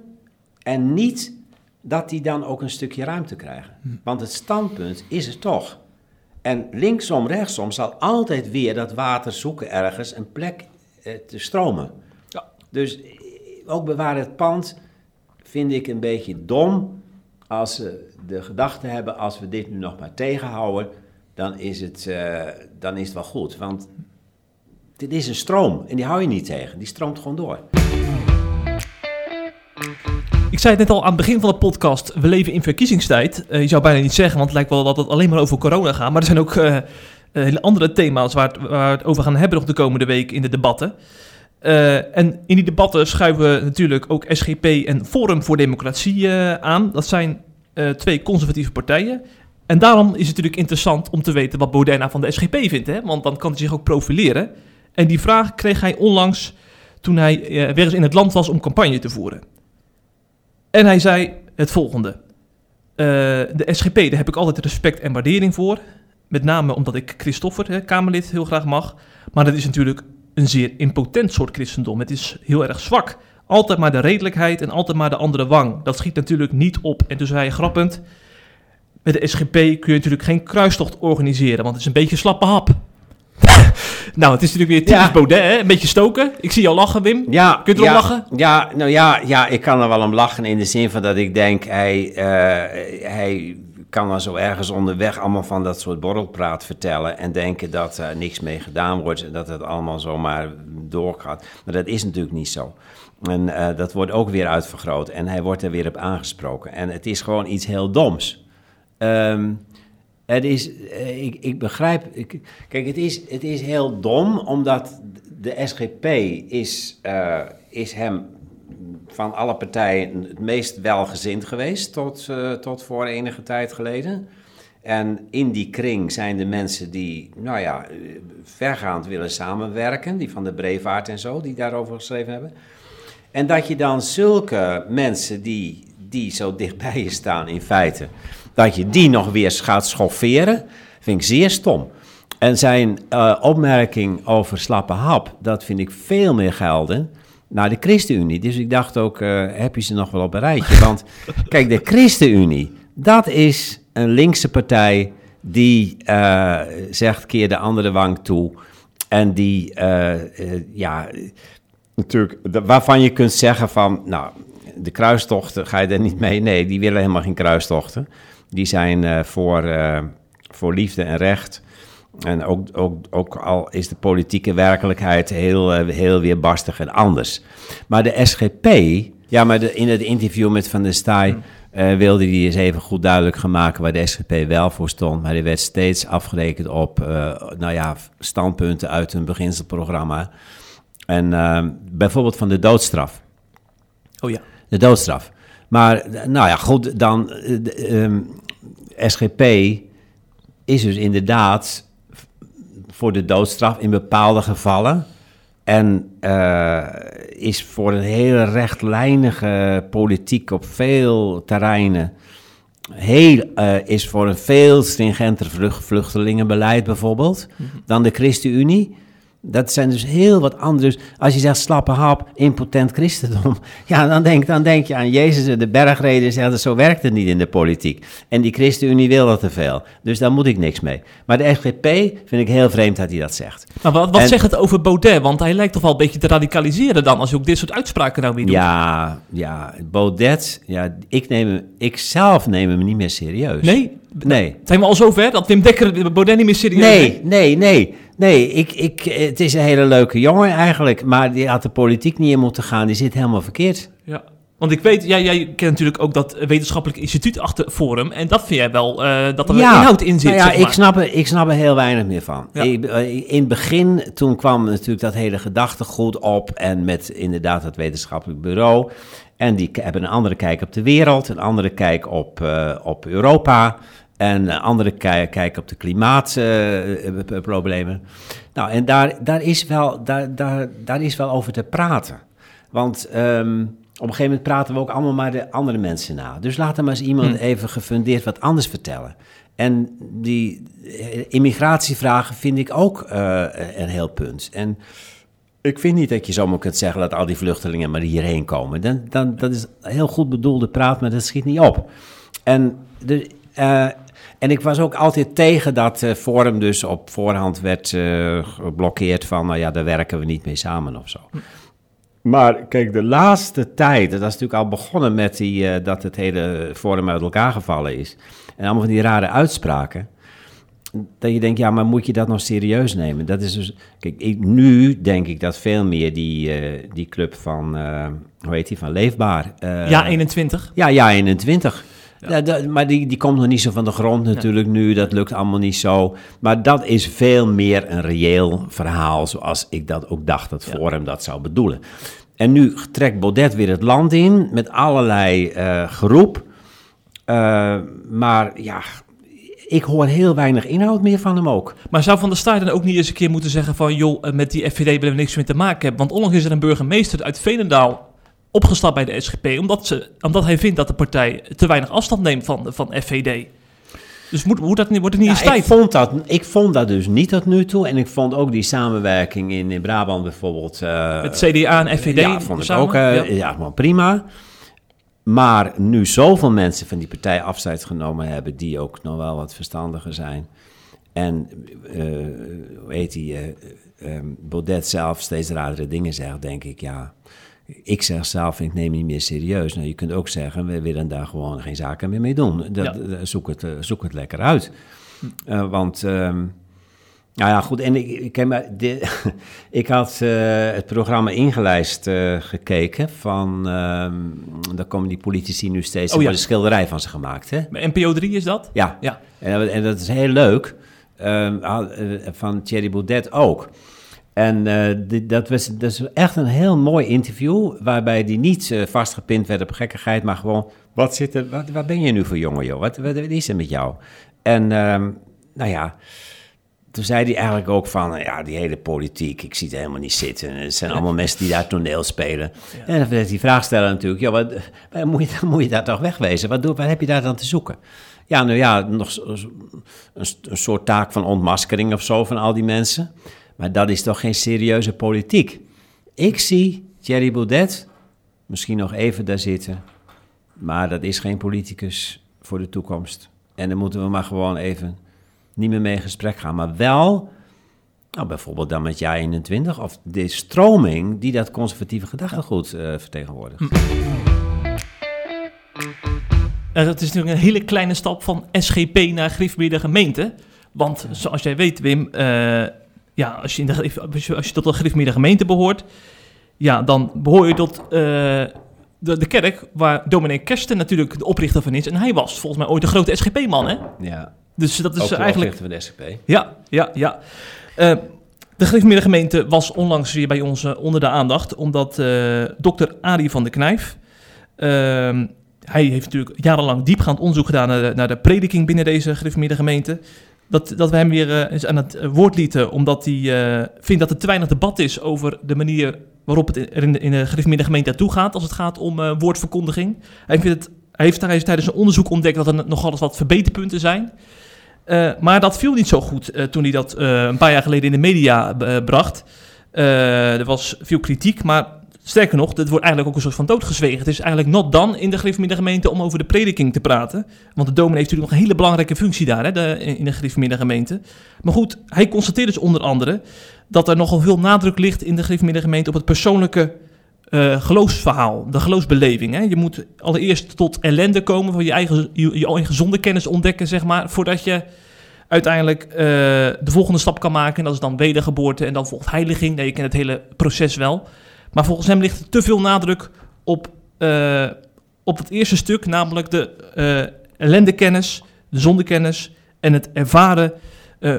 en niet dat die dan ook een stukje ruimte krijgen? Hm. Want het standpunt is er toch. En linksom, rechtsom zal altijd weer dat water zoeken ergens een plek eh, te stromen. Ja. Dus ook bewaar het pand vind ik een beetje dom als ze de gedachte hebben, als we dit nu nog maar tegenhouden, dan is het, uh, dan is het wel goed. Want dit is een stroom en die hou je niet tegen, die stroomt gewoon door. Ik zei het net al aan het begin van de podcast, we leven in verkiezingstijd. Uh, je zou bijna niet zeggen, want het lijkt wel dat het alleen maar over corona gaat. Maar er zijn ook uh, hele andere thema's waar, waar we het over gaan hebben nog de komende week in de debatten. Uh, en in die debatten schuiven we natuurlijk ook SGP en Forum voor Democratie uh, aan. Dat zijn uh, twee conservatieve partijen. En daarom is het natuurlijk interessant om te weten wat nou van de SGP vindt. Hè? Want dan kan hij zich ook profileren. En die vraag kreeg hij onlangs toen hij weer eens in het land was om campagne te voeren. En hij zei het volgende. de SGP, daar heb ik altijd respect en waardering voor. Met name omdat ik Christoffer, hè, Kamerlid, heel graag mag. Maar dat is natuurlijk een zeer impotent soort christendom. Het is heel erg zwak. Altijd maar de redelijkheid en altijd maar de andere wang. Dat schiet natuurlijk niet op. En toen zei hij grappend, met de SGP kun je natuurlijk geen kruistocht organiseren, want het is een beetje slappe hap. nou, het is natuurlijk weer typisch ja. Baudet, hè? Een beetje stoken. Ik zie jou lachen, Wim. Ja, Kun je erom ja, lachen? Ja, nou ja, ja, ik kan er wel om lachen in de zin van dat ik denk, hij, uh, hij kan dan zo ergens onderweg allemaal van dat soort borrelpraat vertellen en denken dat er niks mee gedaan wordt en dat het allemaal zomaar doorgaat. Maar dat is natuurlijk niet zo. En uh, dat wordt ook weer uitvergroot en hij wordt er weer op aangesproken. En het is gewoon iets heel doms. Um, het is, uh, ik, ik begrijp, ik, kijk, het is, het is heel dom omdat de SGP is, uh, is hem van alle partijen het meest welgezind geweest tot, uh, tot voor enige tijd geleden. En in die kring zijn de mensen die, nou ja, vergaand willen samenwerken, die van de Brevaart en zo, die daarover geschreven hebben. En dat je dan zulke mensen die, die zo dichtbij je staan in feite, dat je die nog weer gaat schofferen, vind ik zeer stom. En zijn uh, opmerking over slappe hap, dat vind ik veel meer gelden naar de ChristenUnie. Dus ik dacht ook, uh, heb je ze nog wel op een rijtje? Want kijk, de ChristenUnie, dat is een linkse partij die uh, zegt keer de andere wang toe. En die, ja, natuurlijk, waarvan je kunt zeggen van, nou, de kruistochten, ga je er niet mee? Nee, die willen helemaal geen kruistochten. Die zijn voor, voor liefde en recht. En ook, ook, ook al is de politieke werkelijkheid heel, uh, heel weerbarstig en anders. Maar de SGP, ja, maar de, in het interview met Van der Staaij uh, wilde hij eens even goed duidelijk gaan maken waar de SGP wel voor stond. Maar die werd steeds afgerekend op, uh, nou ja, standpunten uit hun beginselprogramma. En bijvoorbeeld van de doodstraf. Oh ja. De doodstraf. Maar, nou ja, goed, dan, um, SGP is dus inderdaad voor de doodstraf in bepaalde gevallen. En uh, is voor een hele rechtlijnige politiek op veel terreinen. Heel, uh, is voor een veel stringenter vlucht, vluchtelingenbeleid bijvoorbeeld mm -hmm. dan de ChristenUnie. Dat zijn dus heel wat andere. Dus als je zegt slappe hap, impotent christendom. Ja, dan denk, dan denk je aan Jezus en de bergreden. Zegt, zo werkt het niet in de politiek. En die ChristenUnie wil dat te veel. Dus daar moet ik niks mee. Maar de SGP vind ik heel vreemd dat hij dat zegt. Maar wat, wat en, zegt het over Baudet? Want hij lijkt toch wel een beetje te radicaliseren dan. Als je ook dit soort uitspraken nou weer doet. Ja, ja Baudet. Ja, ik, neem hem, ik zelf neem hem niet meer serieus. Nee? Nee. Zijn we al zover dat Wim Dekker Baudet niet meer serieus Nee, nee, nee. Nee, ik, ik, het is een hele leuke jongen eigenlijk, maar die had de politiek niet in moeten gaan. Die zit helemaal verkeerd. Ja, want ik weet, jij, jij kent natuurlijk ook dat wetenschappelijk instituut achter Forum. En dat vind jij wel, uh, dat er ja, inhoud in zit. Nou ja, zeg maar. ik, snap er, ik snap er heel weinig meer van. Ja. Ik, uh, in het begin, toen kwam natuurlijk dat hele gedachtegoed op. En met inderdaad het wetenschappelijk bureau. En die hebben een andere kijk op de wereld, een andere kijk op, uh, op Europa. En andere kijken op de klimaatproblemen. nou, en daar, daar, is wel, daar, daar, daar is wel over te praten. Want um, op een gegeven moment praten we ook allemaal maar de andere mensen na. Dus laat er maar eens iemand Hm. even gefundeerd wat anders vertellen. En die immigratievragen vind ik ook uh, een heel punt. En ik vind niet dat je zomaar kunt zeggen dat al die vluchtelingen maar hierheen komen. Dan, dan, dat is heel goed bedoelde praat, maar dat schiet niet op. En de, uh, en ik was ook altijd tegen dat uh, Forum dus op voorhand werd uh, geblokkeerd van, nou ja, daar werken we niet mee samen of zo. Maar kijk, de laatste tijd, dat is natuurlijk al begonnen met die, uh, dat het hele Forum uit elkaar gevallen is. En allemaal van die rare uitspraken. Dat je denkt, ja, maar moet je dat nog serieus nemen? Dat is dus, kijk, ik, nu denk ik dat veel meer die, die club van, hoe heet die, van Leefbaar. ja, 21. Ja, ja, 21. Ja. Ja, dat, maar die, die komt nog niet zo van de grond natuurlijk ja. nu. Dat lukt allemaal niet zo. Maar dat is veel meer een reëel verhaal, zoals ik dat ook dacht dat Forum dat zou bedoelen. En nu trekt Baudet weer het land in met allerlei uh, geroep. Uh, maar ja, ik hoor heel weinig inhoud meer van hem ook. Maar zou Van der Staaij dan ook niet eens een keer moeten zeggen van... joh, met die FVD willen we niks meer te maken hebben? Want onlangs is er een burgemeester uit Veenendaal opgestapt bij de SGP, omdat, ze, omdat hij vindt dat de partij te weinig afstand neemt van, van FVD. Dus moet, moet dat, wordt het niet ja, eens tijd? Ik vond, dat, ik vond dat dus niet tot nu toe. En ik vond ook die samenwerking in, in Brabant bijvoorbeeld... Uh, Met CDA en FVD Ja, vond ik samen? ook uh, ja. ja, maar prima. Maar nu zoveel mensen van die partij afscheid genomen hebben... die ook nog wel wat verstandiger zijn... en, uh, hoe heet die, um, Baudet zelf steeds radere dingen zegt... denk ik, ja... Ik zeg zelf, ik neem niet meer serieus. Nou, je kunt ook zeggen, we willen daar gewoon geen zaken meer mee doen. Dat, ja. zoek, het, zoek het lekker uit. Uh, want, um, nou ja, goed. En ik, ik, heb, de, ik had uh, het programma ingelijst uh, gekeken van, um, daar komen die politici nu steeds, oh, ja. een schilderij van ze gemaakt. Hè? NPO 3 is dat? Ja, ja. En, en dat is heel leuk. Um, van Thierry Baudet ook. En uh, die, dat, was, dat is echt een heel mooi interview, waarbij die niet uh, vastgepind werd op gekkigheid, maar gewoon, wat zit er, wat, wat ben je nu voor jongen, joh? Wat, wat, wat is er met jou? En uh, nou ja, toen zei hij eigenlijk ook van, ja, die hele politiek, ik zie het helemaal niet zitten. Het zijn allemaal mensen die daar toneel spelen. Ja. En dan werd die vraag stellen natuurlijk, ja, wat, moet, je, moet je daar toch wegwezen? Wat, doe, wat heb je daar dan te zoeken? Ja, nou ja, nog een, een soort taak van ontmaskering of zo van al die mensen. Maar dat is toch geen serieuze politiek. Ik zie Thierry Baudet misschien nog even daar zitten, maar dat is geen politicus voor de toekomst. En dan moeten we maar gewoon even niet meer mee in gesprek gaan. Maar wel, nou, bijvoorbeeld dan met jij 21, of de stroming die dat conservatieve gedachtegoed uh, vertegenwoordigt. Hm. Uh, dat is natuurlijk een hele kleine stap van SGP naar Griffmeer gemeente. Want zoals jij weet, Wim, uh, ja, als je, in de, als je tot de Griffmeer gemeente behoort, ja, dan behoor je tot de, de kerk waar dominee Kersten natuurlijk de oprichter van is. En hij was volgens mij ooit de grote SGP-man, hè? Ja. Dus dat is de eigenlijk. van de SGP. Ja, ja, ja. Uh, de Griffmeer gemeente was onlangs weer bij ons uh, onder de aandacht, omdat uh, dokter Arie van der Knijf. Ehm, hij heeft natuurlijk jarenlang diepgaand onderzoek gedaan naar de, naar de prediking binnen deze Griffmeer gemeente. Dat, dat we hem weer eens aan het woord lieten, omdat hij vindt dat er te weinig debat is over de manier waarop het er in de, in de gemeente toe gaat als het gaat om woordverkondiging. Hij vindt het hij heeft daar tijdens een onderzoek ontdekt dat er nogal eens wat verbeterpunten zijn. Maar dat viel niet zo goed toen hij dat een paar jaar geleden in de media bracht. er was veel kritiek, maar sterker nog, het wordt eigenlijk ook een soort van doodgezwegen. Het is eigenlijk not done in de Griffmeerde gemeente om over de prediking te praten. Want de dominee heeft natuurlijk nog een hele belangrijke functie daar hè, de, in de Griffmeerde gemeente. Maar goed, hij constateert dus onder andere dat er nogal veel nadruk ligt in de Griffmeerde gemeente op het persoonlijke uh, geloofsverhaal, de geloofsbeleving. Hè? Je moet allereerst tot ellende komen, van je eigen, je, je eigen zondekennis ontdekken, zeg maar, voordat je uiteindelijk uh, de volgende stap kan maken. En dat is dan wedergeboorte en dan volgt heiliging. Je kent het hele proces wel. Maar volgens hem ligt er te veel nadruk op, uh, op het eerste stuk, namelijk de ellendekennis, de zondekennis en het ervaren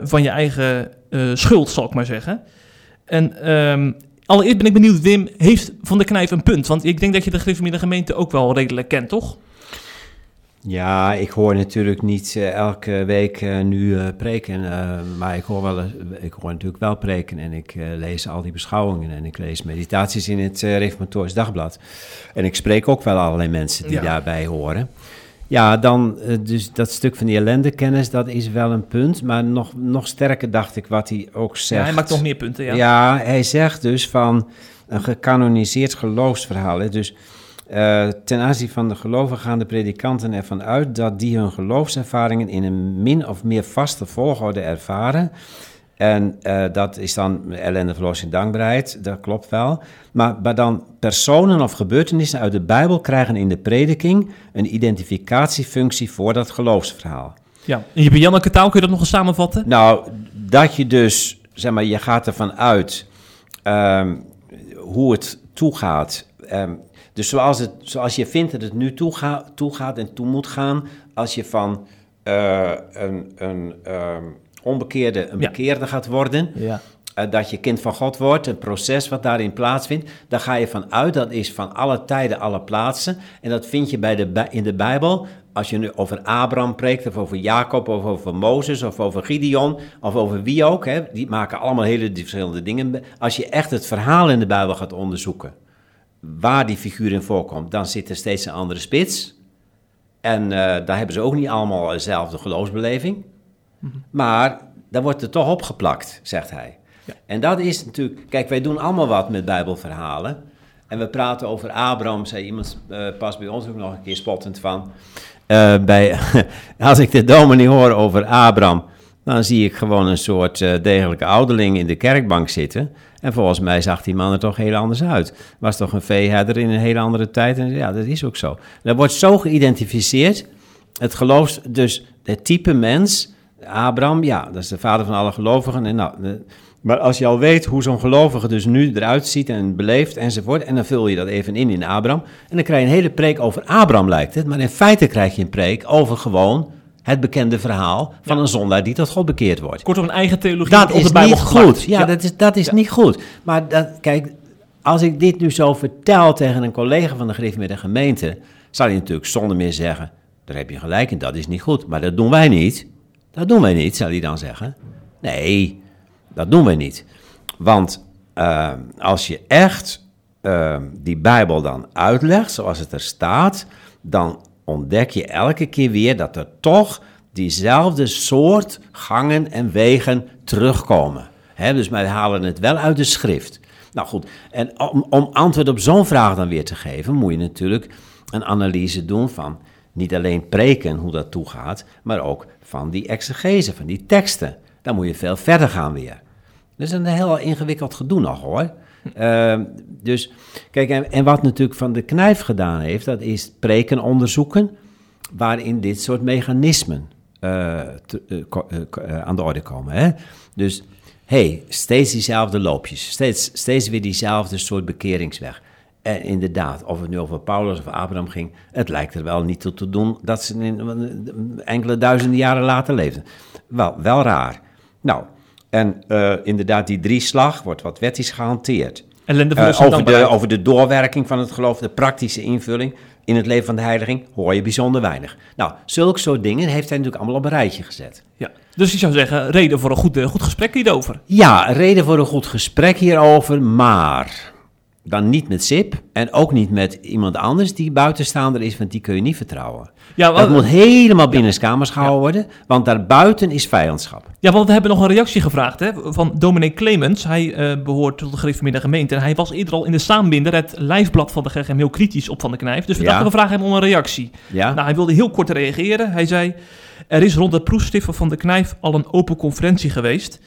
van je eigen schuld, zal ik maar zeggen. En um, Allereerst ben ik benieuwd, Wim, heeft Van der Knijf een punt? Want ik denk dat je de Griffemiddag gemeente ook wel redelijk kent, toch? Ja, ik hoor natuurlijk niet uh, elke week uh, nu uh, preken, maar ik hoor, wel, ik hoor natuurlijk wel preken en ik lees al die beschouwingen en ik lees meditaties in het Reformatorisch Dagblad. En ik spreek ook wel allerlei mensen die ja. daarbij horen. Ja, dan dus dat stuk van die ellendekennis, dat is wel een punt. Maar nog, nog sterker dacht ik wat hij ook zegt. Ja, hij maakt nog meer punten, ja. Ja, hij zegt dus van een gecanoniseerd geloofsverhaal. Hè. Dus uh, ten aanzien van de gelovigen gaan de predikanten ervan uit... dat die hun geloofservaringen in een min of meer vaste volgorde ervaren... En uh, dat is dan ellende, verlossing, dankbaarheid, dat klopt wel. Maar, maar dan personen of gebeurtenissen uit de Bijbel krijgen in de prediking een identificatiefunctie voor dat geloofsverhaal. Ja, en je Janneke taal, kun je dat nog eens samenvatten? Nou, dat je dus, zeg maar, je gaat ervan uit um, hoe het toegaat. Um, dus zoals, het, zoals je vindt dat het nu toega, toegaat en toe moet gaan, als je van uh, een... een um, onbekeerde een bekeerde gaat worden. Ja. Uh, dat je kind van God wordt, een proces wat daarin plaatsvindt. Daar ga je van uit, dat is van alle tijden, alle plaatsen. En dat vind je bij de, in de Bijbel. Als je nu over Abraham preekt, of over Jacob, of over Mozes, of over Gideon, of over wie ook. Hè, die maken allemaal hele verschillende dingen. Als je echt het verhaal in de Bijbel gaat onderzoeken, waar die figuur in voorkomt, dan zit er steeds een andere spits. En uh, daar hebben ze ook niet allemaal dezelfde geloofsbeleving. Maar dan wordt er toch opgeplakt, zegt hij. Ja. En dat is natuurlijk, kijk, wij doen allemaal wat met Bijbelverhalen. En we praten over Abraham, zei iemand uh, pas bij ons ook nog een keer spottend van. Uh, bij, als ik de dominee hoor over Abraham, dan zie ik gewoon een soort uh, degelijke ouderling in de kerkbank zitten. En volgens mij zag die man er toch heel anders uit. Was toch een veeherder in een hele andere tijd. En ja, dat is ook zo. Dat wordt zo geïdentificeerd. Het geloof, dus het type mens Abraham, ja, dat is de vader van alle gelovigen. En nou, maar als je al weet hoe zo'n gelovige dus nu eruit ziet en beleeft enzovoort, en dan vul je dat even in in Abraham, en dan krijg je een hele preek over Abraham lijkt het, maar in feite krijg je een preek over gewoon Het bekende verhaal van een zondaar die tot God bekeerd wordt. Kortom, een eigen theologie Dat op de is Bijbel niet geplakt. goed. Ja, dat is, dat is niet goed. Maar dat, kijk, als ik dit nu zo vertel tegen een collega van de Griffie gemeente, zal hij natuurlijk zonder meer zeggen: daar heb je gelijk in, dat is niet goed. Maar dat doen wij niet. Dat doen wij niet, zal hij dan zeggen. Nee, dat doen wij niet. Want eh, als je echt eh, die Bijbel dan uitlegt zoals het er staat, dan ontdek je elke keer weer dat er toch diezelfde soort gangen en wegen terugkomen. Dus wij halen het wel uit de schrift. Nou goed, en om, om antwoord op zo'n vraag dan weer te geven, moet je natuurlijk een analyse doen van niet alleen preken, hoe dat toegaat, maar ook van die exegese, van die teksten. Dan moet je veel verder gaan weer. Dat is een heel ingewikkeld gedoe nog hoor. Uh, dus kijk, en, wat natuurlijk Van de Knijf gedaan heeft, dat is preken onderzoeken waarin dit soort mechanismen uh, te, uh, aan de orde komen. Hè? Dus hey, steeds diezelfde loopjes, steeds, steeds weer diezelfde soort bekeringsweg. En inderdaad, of het nu over Paulus of Abraham ging, het lijkt er wel niet toe te doen dat ze in, enkele duizenden jaren later leefden. Wel, wel raar. Nou, en uh, inderdaad, die drieslag wordt wat wettisch gehanteerd. Uh, over, de, over de doorwerking van het geloof, de praktische invulling in het leven van de heiliging, hoor je bijzonder weinig. Nou, zulke soort dingen heeft hij natuurlijk allemaal op een rijtje gezet. Ja, dus je zou zeggen, reden voor een goed, uh, goed gesprek hierover. Ja, reden voor een goed gesprek hierover, maar dan niet met SIP en ook niet met iemand anders die buitenstaander is, want die kun je niet vertrouwen. Ja, dat moet helemaal binnenskamers gehouden ja. worden, want daarbuiten is vijandschap. Ja, want we hebben nog een reactie gevraagd hè, van Dominic Clemens. Hij uh, behoort tot de gereformeerde gemeente en hij was eerder al in de Saanbinder, het lijfblad van de GGM, heel kritisch op Van de Knijf. Dus we ja. dachten, we vragen hem om een reactie. Ja. Nou, hij wilde heel kort reageren. Hij zei, er is rond het proefstiften van de Knijf al een open conferentie geweest.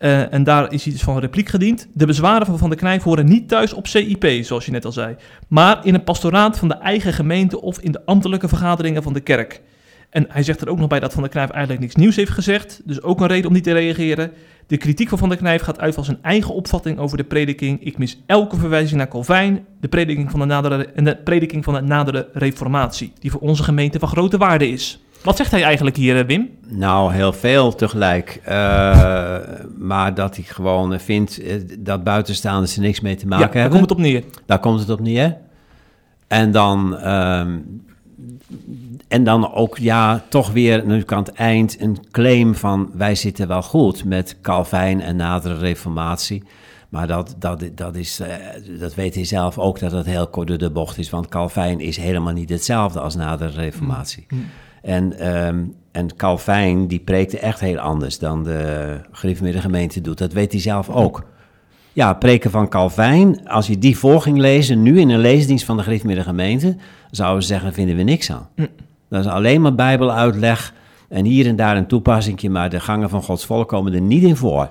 Uh, en daar is iets van repliek gediend. De bezwaren van Van der Knijf horen niet thuis op CIP, zoals je net al zei, maar in een pastoraat van de eigen gemeente of in de ambtelijke vergaderingen van de kerk. En hij zegt er ook nog bij dat Van der Knijf eigenlijk niks nieuws heeft gezegd, dus ook een reden om niet te reageren. De kritiek van Van der Knijf gaat uit van zijn eigen opvatting over de prediking. Ik mis elke verwijzing naar Calvijn, de prediking van de nadere, en de prediking van de nadere reformatie, die voor onze gemeente van grote waarde is. Wat zegt hij eigenlijk hier, Wim? Nou, heel veel tegelijk. Uh, maar dat hij gewoon vindt dat buitenstaanders er niks mee te maken ja, hebben. daar komt het op neer. Daar komt het op neer. En dan, um, en dan ook, ja, toch weer nu aan het eind een claim van... wij zitten wel goed met Calvijn en nadere reformatie... Maar dat, dat, dat, is, dat weet hij zelf ook dat het heel kort door de bocht is. Want Calvijn is helemaal niet hetzelfde als na de reformatie. Mm. En, um, en Calvijn, die preekte echt heel anders dan de gereformeerde gemeente doet. Dat weet hij zelf ook. Ja, preken van Calvijn, als je die voor ging lezen, nu in een leesdienst van de gereformeerde gemeente, zouden ze zeggen, vinden we niks aan. Mm. Dat is alleen maar bijbeluitleg en hier en daar een toepassing, maar de gangen van Gods volk komen er niet in voor.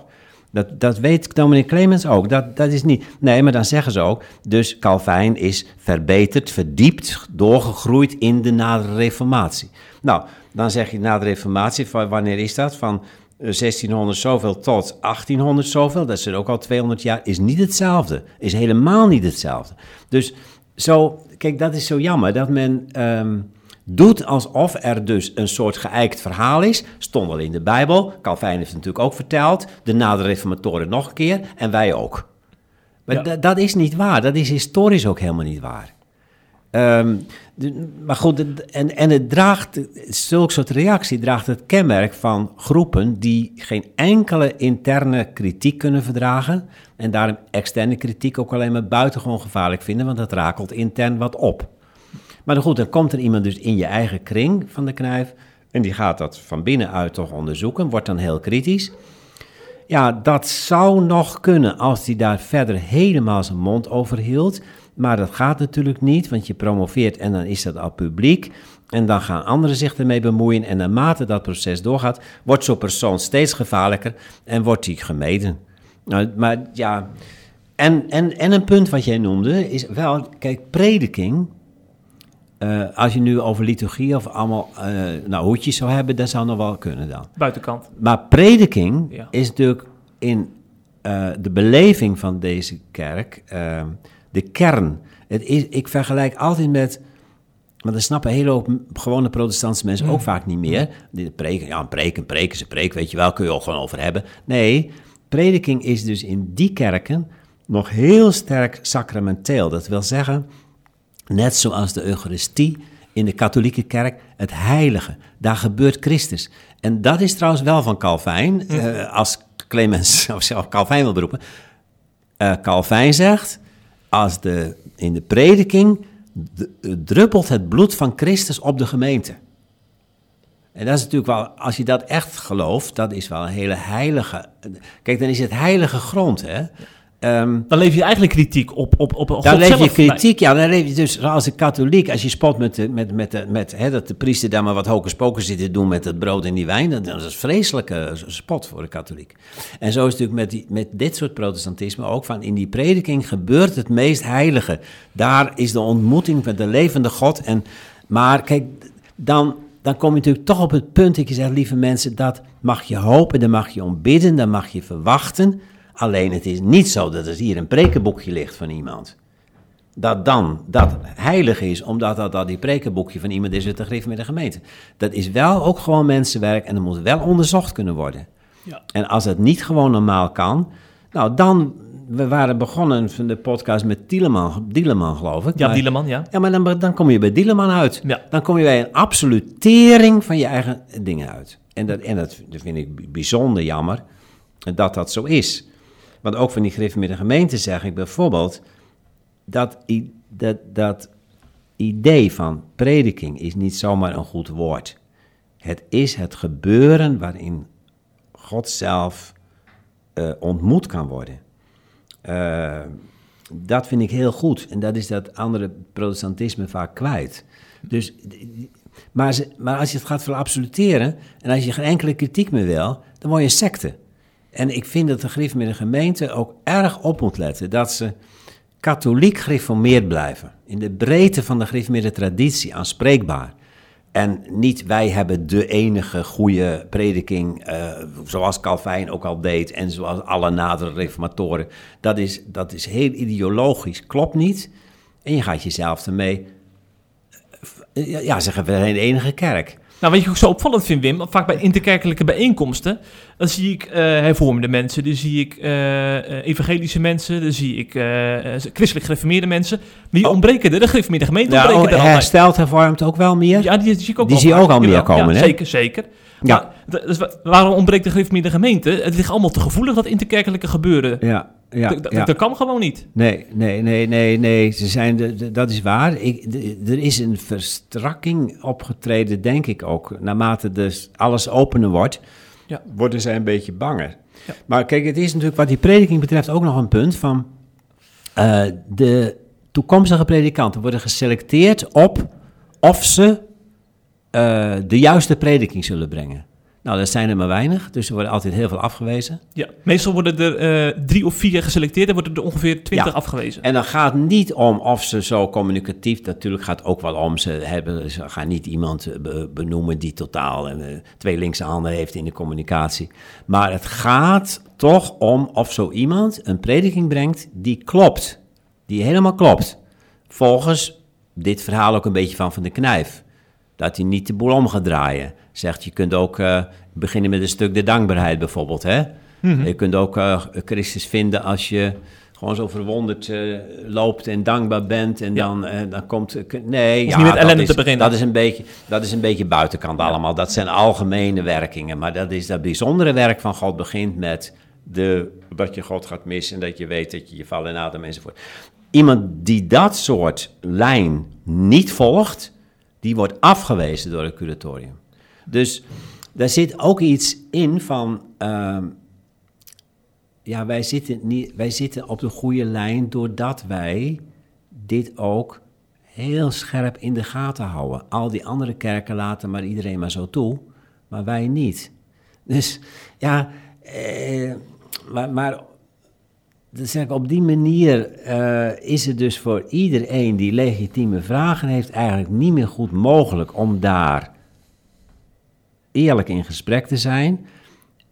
Dat, dat weet Dominic Clemens ook. Dat, dat is niet. Nee, maar dan zeggen ze ook. Dus Calvijn is verbeterd, verdiept, doorgegroeid in de nadere Reformatie. Nou, dan zeg je na de Reformatie, van wanneer is dat? Van 1600 zoveel tot 1800 zoveel, dat is ook al 200 jaar, is niet hetzelfde. Is helemaal niet hetzelfde. Dus zo, kijk, dat is zo jammer dat men. Um, doet alsof er dus een soort geëikt verhaal is. Stond al in de Bijbel. Calvijn heeft het natuurlijk ook verteld. De nadere reformatoren nog een keer. En wij ook. Maar ja. dat is niet waar. Dat is historisch ook helemaal niet waar. Um, de, maar goed, en, en het draagt, zulke soort reactie draagt het kenmerk van groepen die geen enkele interne kritiek kunnen verdragen. En daarom externe kritiek ook alleen maar buitengewoon gevaarlijk vinden, want dat rakelt intern wat op. Maar goed, dan komt er iemand dus in je eigen kring van de knijf. En die gaat dat van binnenuit toch onderzoeken, wordt dan heel kritisch. Ja, dat zou nog kunnen als hij daar verder helemaal zijn mond over hield. Maar dat gaat natuurlijk niet, want je promoveert en dan is dat al publiek. En dan gaan anderen zich ermee bemoeien. En naarmate dat proces doorgaat, wordt zo'n persoon steeds gevaarlijker en wordt hij gemeden. Nou, maar ja, en, en, en een punt wat jij noemde is wel, kijk, prediking uh, als je nu over liturgie of allemaal uh, nou, hoedjes zou hebben, dat zou nog wel kunnen dan. Buitenkant. Maar prediking ja. is natuurlijk in uh, de beleving van deze kerk de kern. Het is, ik vergelijk altijd met Maar dat snappen hele hoop gewone protestantse mensen ook vaak niet meer. Die preken, ja, een preek, een preek is een preek, weet je wel, kun je ook gewoon over hebben. Nee, prediking is dus in die kerken nog heel sterk sacramenteel. Dat wil zeggen, net zoals de Eucharistie in de katholieke kerk, het heilige. Daar gebeurt Christus. En dat is trouwens wel van Calvijn, eh, als Clemens of zelf Calvijn wil beroepen. Eh Calvijn zegt, als de, in de prediking druppelt het bloed van Christus op de gemeente. En dat is natuurlijk wel, als je dat echt gelooft, dat is wel een hele heilige. Kijk, dan is het heilige grond, hè? Ehm, Dan leef je eigenlijk kritiek op, op, op God dan leef je zelf. kritiek, ja, dan leef je dus als een katholiek, als je spot met, de, met, met, de, met hè, dat de priester daar maar wat hocus pocus zit te doen met het brood en die wijn, dan, dat is een vreselijke spot voor de katholiek. En zo is het natuurlijk met, die, met dit soort protestantisme ook van, in die prediking gebeurt het meest heilige. Daar is de ontmoeting met de levende God. En, maar kijk, dan, dan kom je natuurlijk toch op het punt dat je zegt, lieve mensen, dat mag je hopen, daar mag je om bidden, daar mag je verwachten. Alleen het is niet zo dat er hier een prekenboekje ligt van iemand. Dat dan dat heilig is, omdat dat, dat die prekenboekje van iemand is uit de grif met de gemeente. Dat is wel ook gewoon mensenwerk en dat moet wel onderzocht kunnen worden. Ja. En als het niet gewoon normaal kan, nou dan, we waren begonnen van de podcast met Dieleman, Dieleman geloof ik. Ja, maar- Dieleman, ja. ja, maar dan, dan kom je bij Dieleman uit. Ja. Dan kom je bij een absolutering van je eigen dingen uit. En dat, en dat, dat vind ik bijzonder jammer dat dat zo is. Want ook van die gereformeerde gemeente zeg ik bijvoorbeeld... Dat, dat, dat idee van prediking is niet zomaar een goed woord. Het is het gebeuren waarin God zelf eh, ontmoet kan worden. Eh, dat vind ik heel goed. En dat is dat andere protestantisme vaak kwijt. Dus, maar, maar als je het gaat verabsoluteren... en als je geen enkele kritiek meer wil... dan word je een secte. En ik vind dat de gereformeerde gemeente ook erg op moet letten... dat ze katholiek gereformeerd blijven. In de breedte van de gereformeerde traditie aanspreekbaar. En niet wij hebben de enige goede prediking, eh, zoals Calvijn ook al deed en zoals alle nadere reformatoren. Dat is, dat is heel ideologisch, klopt niet. En je gaat jezelf ermee, eh, ja, zeggen we de enige kerk. Nou, wat je ook zo opvallend vindt, Wim, vaak bij interkerkelijke bijeenkomsten, dan zie ik eh hervormde mensen, dan zie ik eh, eh, evangelische mensen, dan zie ik christelijk gereformeerde mensen. Wie Oh. ontbreken er? De gereformeerde gemeente Ja, ontbreken oh, er hersteld, hervormd ook wel meer. Ja, die, zie ik ook Die wel zie je ook al meer komen, ja, hè? Zeker, zeker. Ja. Maar, dus wa- waarom ontbreekt de gereformeerde gemeente? Het ligt allemaal te gevoelig, dat interkerkelijke gebeuren. Ja, ja, D- d- ja. Dat kan gewoon niet. Nee, nee, nee, nee, nee. Ze zijn de, de- dat is waar. Ik, de- er is een verstrakking opgetreden, denk ik ook. Naarmate dus alles opener wordt, Ja. worden zij een beetje banger. Ja. Maar kijk, het is natuurlijk wat die prediking betreft ook nog een punt van... eh, de toekomstige predikanten worden geselecteerd op of ze eh, de juiste prediking zullen brengen. Nou, dat zijn er maar weinig, dus er worden altijd heel veel afgewezen. Ja. Meestal worden er eh, drie of vier geselecteerd en worden er ongeveer twintig Ja. afgewezen. En dan gaat het niet om of ze zo communicatief, natuurlijk gaat het ook wel om, ze, hebben, ze gaan niet iemand eh, be- benoemen die totaal eh, twee linkse handen heeft in de communicatie. Maar het gaat toch om of zo iemand een prediking brengt die klopt, die helemaal klopt. Volgens dit verhaal ook een beetje van Van de Knijf. Dat hij niet de boel om gaat draaien. Zegt, je kunt ook eh, beginnen met een stuk de dankbaarheid bijvoorbeeld, hè? Je kunt ook eh, Christus vinden als je gewoon zo verwonderd eh, loopt en dankbaar bent. En Ja. dan, eh, dan komt... nee, Hoeft niet met dat ellende is, te beginnen. Dat is een beetje, dat is een beetje buitenkant allemaal. Dat zijn algemene werkingen. Maar dat is dat bijzondere werk van God begint met de, dat je God gaat missen... en dat je weet dat je je vallen en adem enzovoort. Iemand die dat soort lijn niet volgt... die wordt afgewezen door het curatorium. Dus daar zit ook iets in van... ehm, ja, wij zitten, niet, wij zitten op de goede lijn doordat wij dit ook heel scherp in de gaten houden. Al die andere kerken laten maar iedereen maar zo toe, maar wij niet. Dus ja, eh, maar, maar dus zeg ik, op die manier eh, is het dus voor iedereen die legitieme vragen heeft eigenlijk niet meer goed mogelijk om daar eerlijk in gesprek te zijn.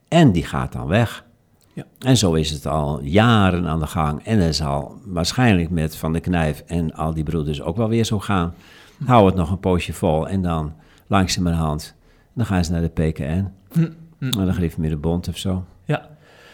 En die gaat dan weg. Ja. En zo is het al jaren aan de gang. En het zal waarschijnlijk met Van de Knijf en al die broeders ook wel weer zo gaan. hou het nog een poosje vol en dan langzamerhand, dan gaan ze naar de PKN. Hm, hm. Naar de bond of zo.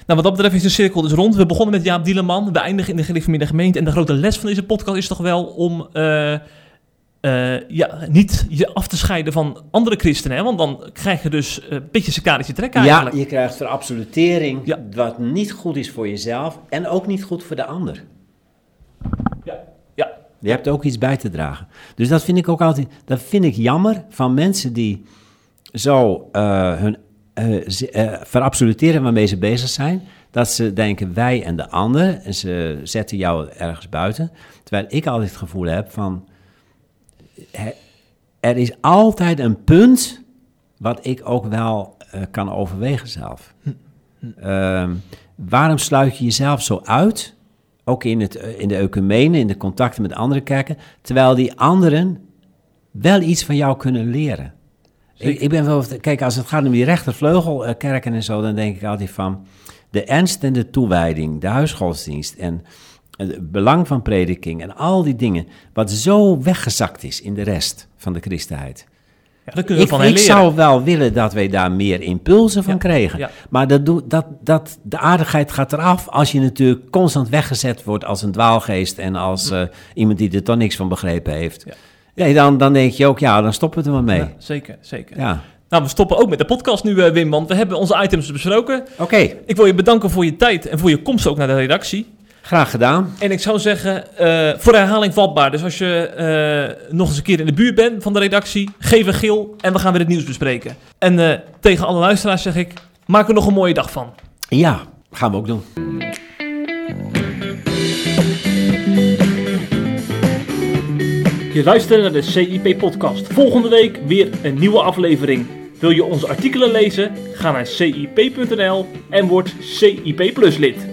Nou, wat dat betreft is de cirkel dus rond. We begonnen met Jaap Dieleman, we eindigen in de gereformeerde gemeente. En de grote les van deze podcast is toch wel om eh, eh, ja, niet je af te scheiden van andere christenen. Hè? Want dan krijg je dus eh, een beetje sectarische trek eigenlijk. Ja, je krijgt verabsolutering, Ja. wat niet goed is voor jezelf en ook niet goed voor de ander. Ja, ja. Je hebt ook iets bij te dragen. Dus dat vind ik ook altijd, dat vind ik jammer van mensen die zo hun eh, verabsoluteren waarmee ze bezig zijn. Dat ze denken wij en de ander en ze zetten jou ergens buiten. Terwijl ik altijd het gevoel heb van, er is altijd een punt wat ik ook wel eh, kan overwegen zelf. Ehm, waarom sluit je jezelf zo uit? Ook in, het, in de ecumene, in de contacten met andere kerken, terwijl die anderen wel iets van jou kunnen leren. Ik, ik ben wel, kijk, als het gaat om die rechtervleugelkerken en zo, dan denk ik altijd van de ernst en de toewijding, de huisgodsdienst en het belang van prediking en al die dingen, wat zo weggezakt is in de rest van de christenheid. ja daar kunnen we Ik, van hen ik leren. zou wel willen dat wij daar meer impulsen van Ja, kregen. ja. Maar dat doet, dat, dat, de aardigheid gaat eraf als je natuurlijk constant weggezet wordt als een dwaalgeest en als eh, iemand die er toch niks van begrepen heeft. Ja. Ja. dan, dan denk je ook, ja, dan stoppen we er maar mee. Ja, Ja. zeker, zeker. Nou, we stoppen ook met de podcast nu, eh, Wim, want we hebben onze items besproken. Oké, Ik wil je bedanken voor je tijd en voor je komst ook naar de redactie. graag gedaan. En ik zou zeggen, eh, voor herhaling vatbaar. Dus als je eh, nog eens een keer in de buurt bent van de redactie, geef een gil en we gaan weer het nieuws bespreken. En tegen alle luisteraars zeg ik, maak er nog een mooie dag van. Ja, gaan we ook doen. Je luistert naar de CIP-podcast. Volgende week weer een nieuwe aflevering. Wil je onze artikelen lezen? Ga naar cip.nl en word CIP Plus lid.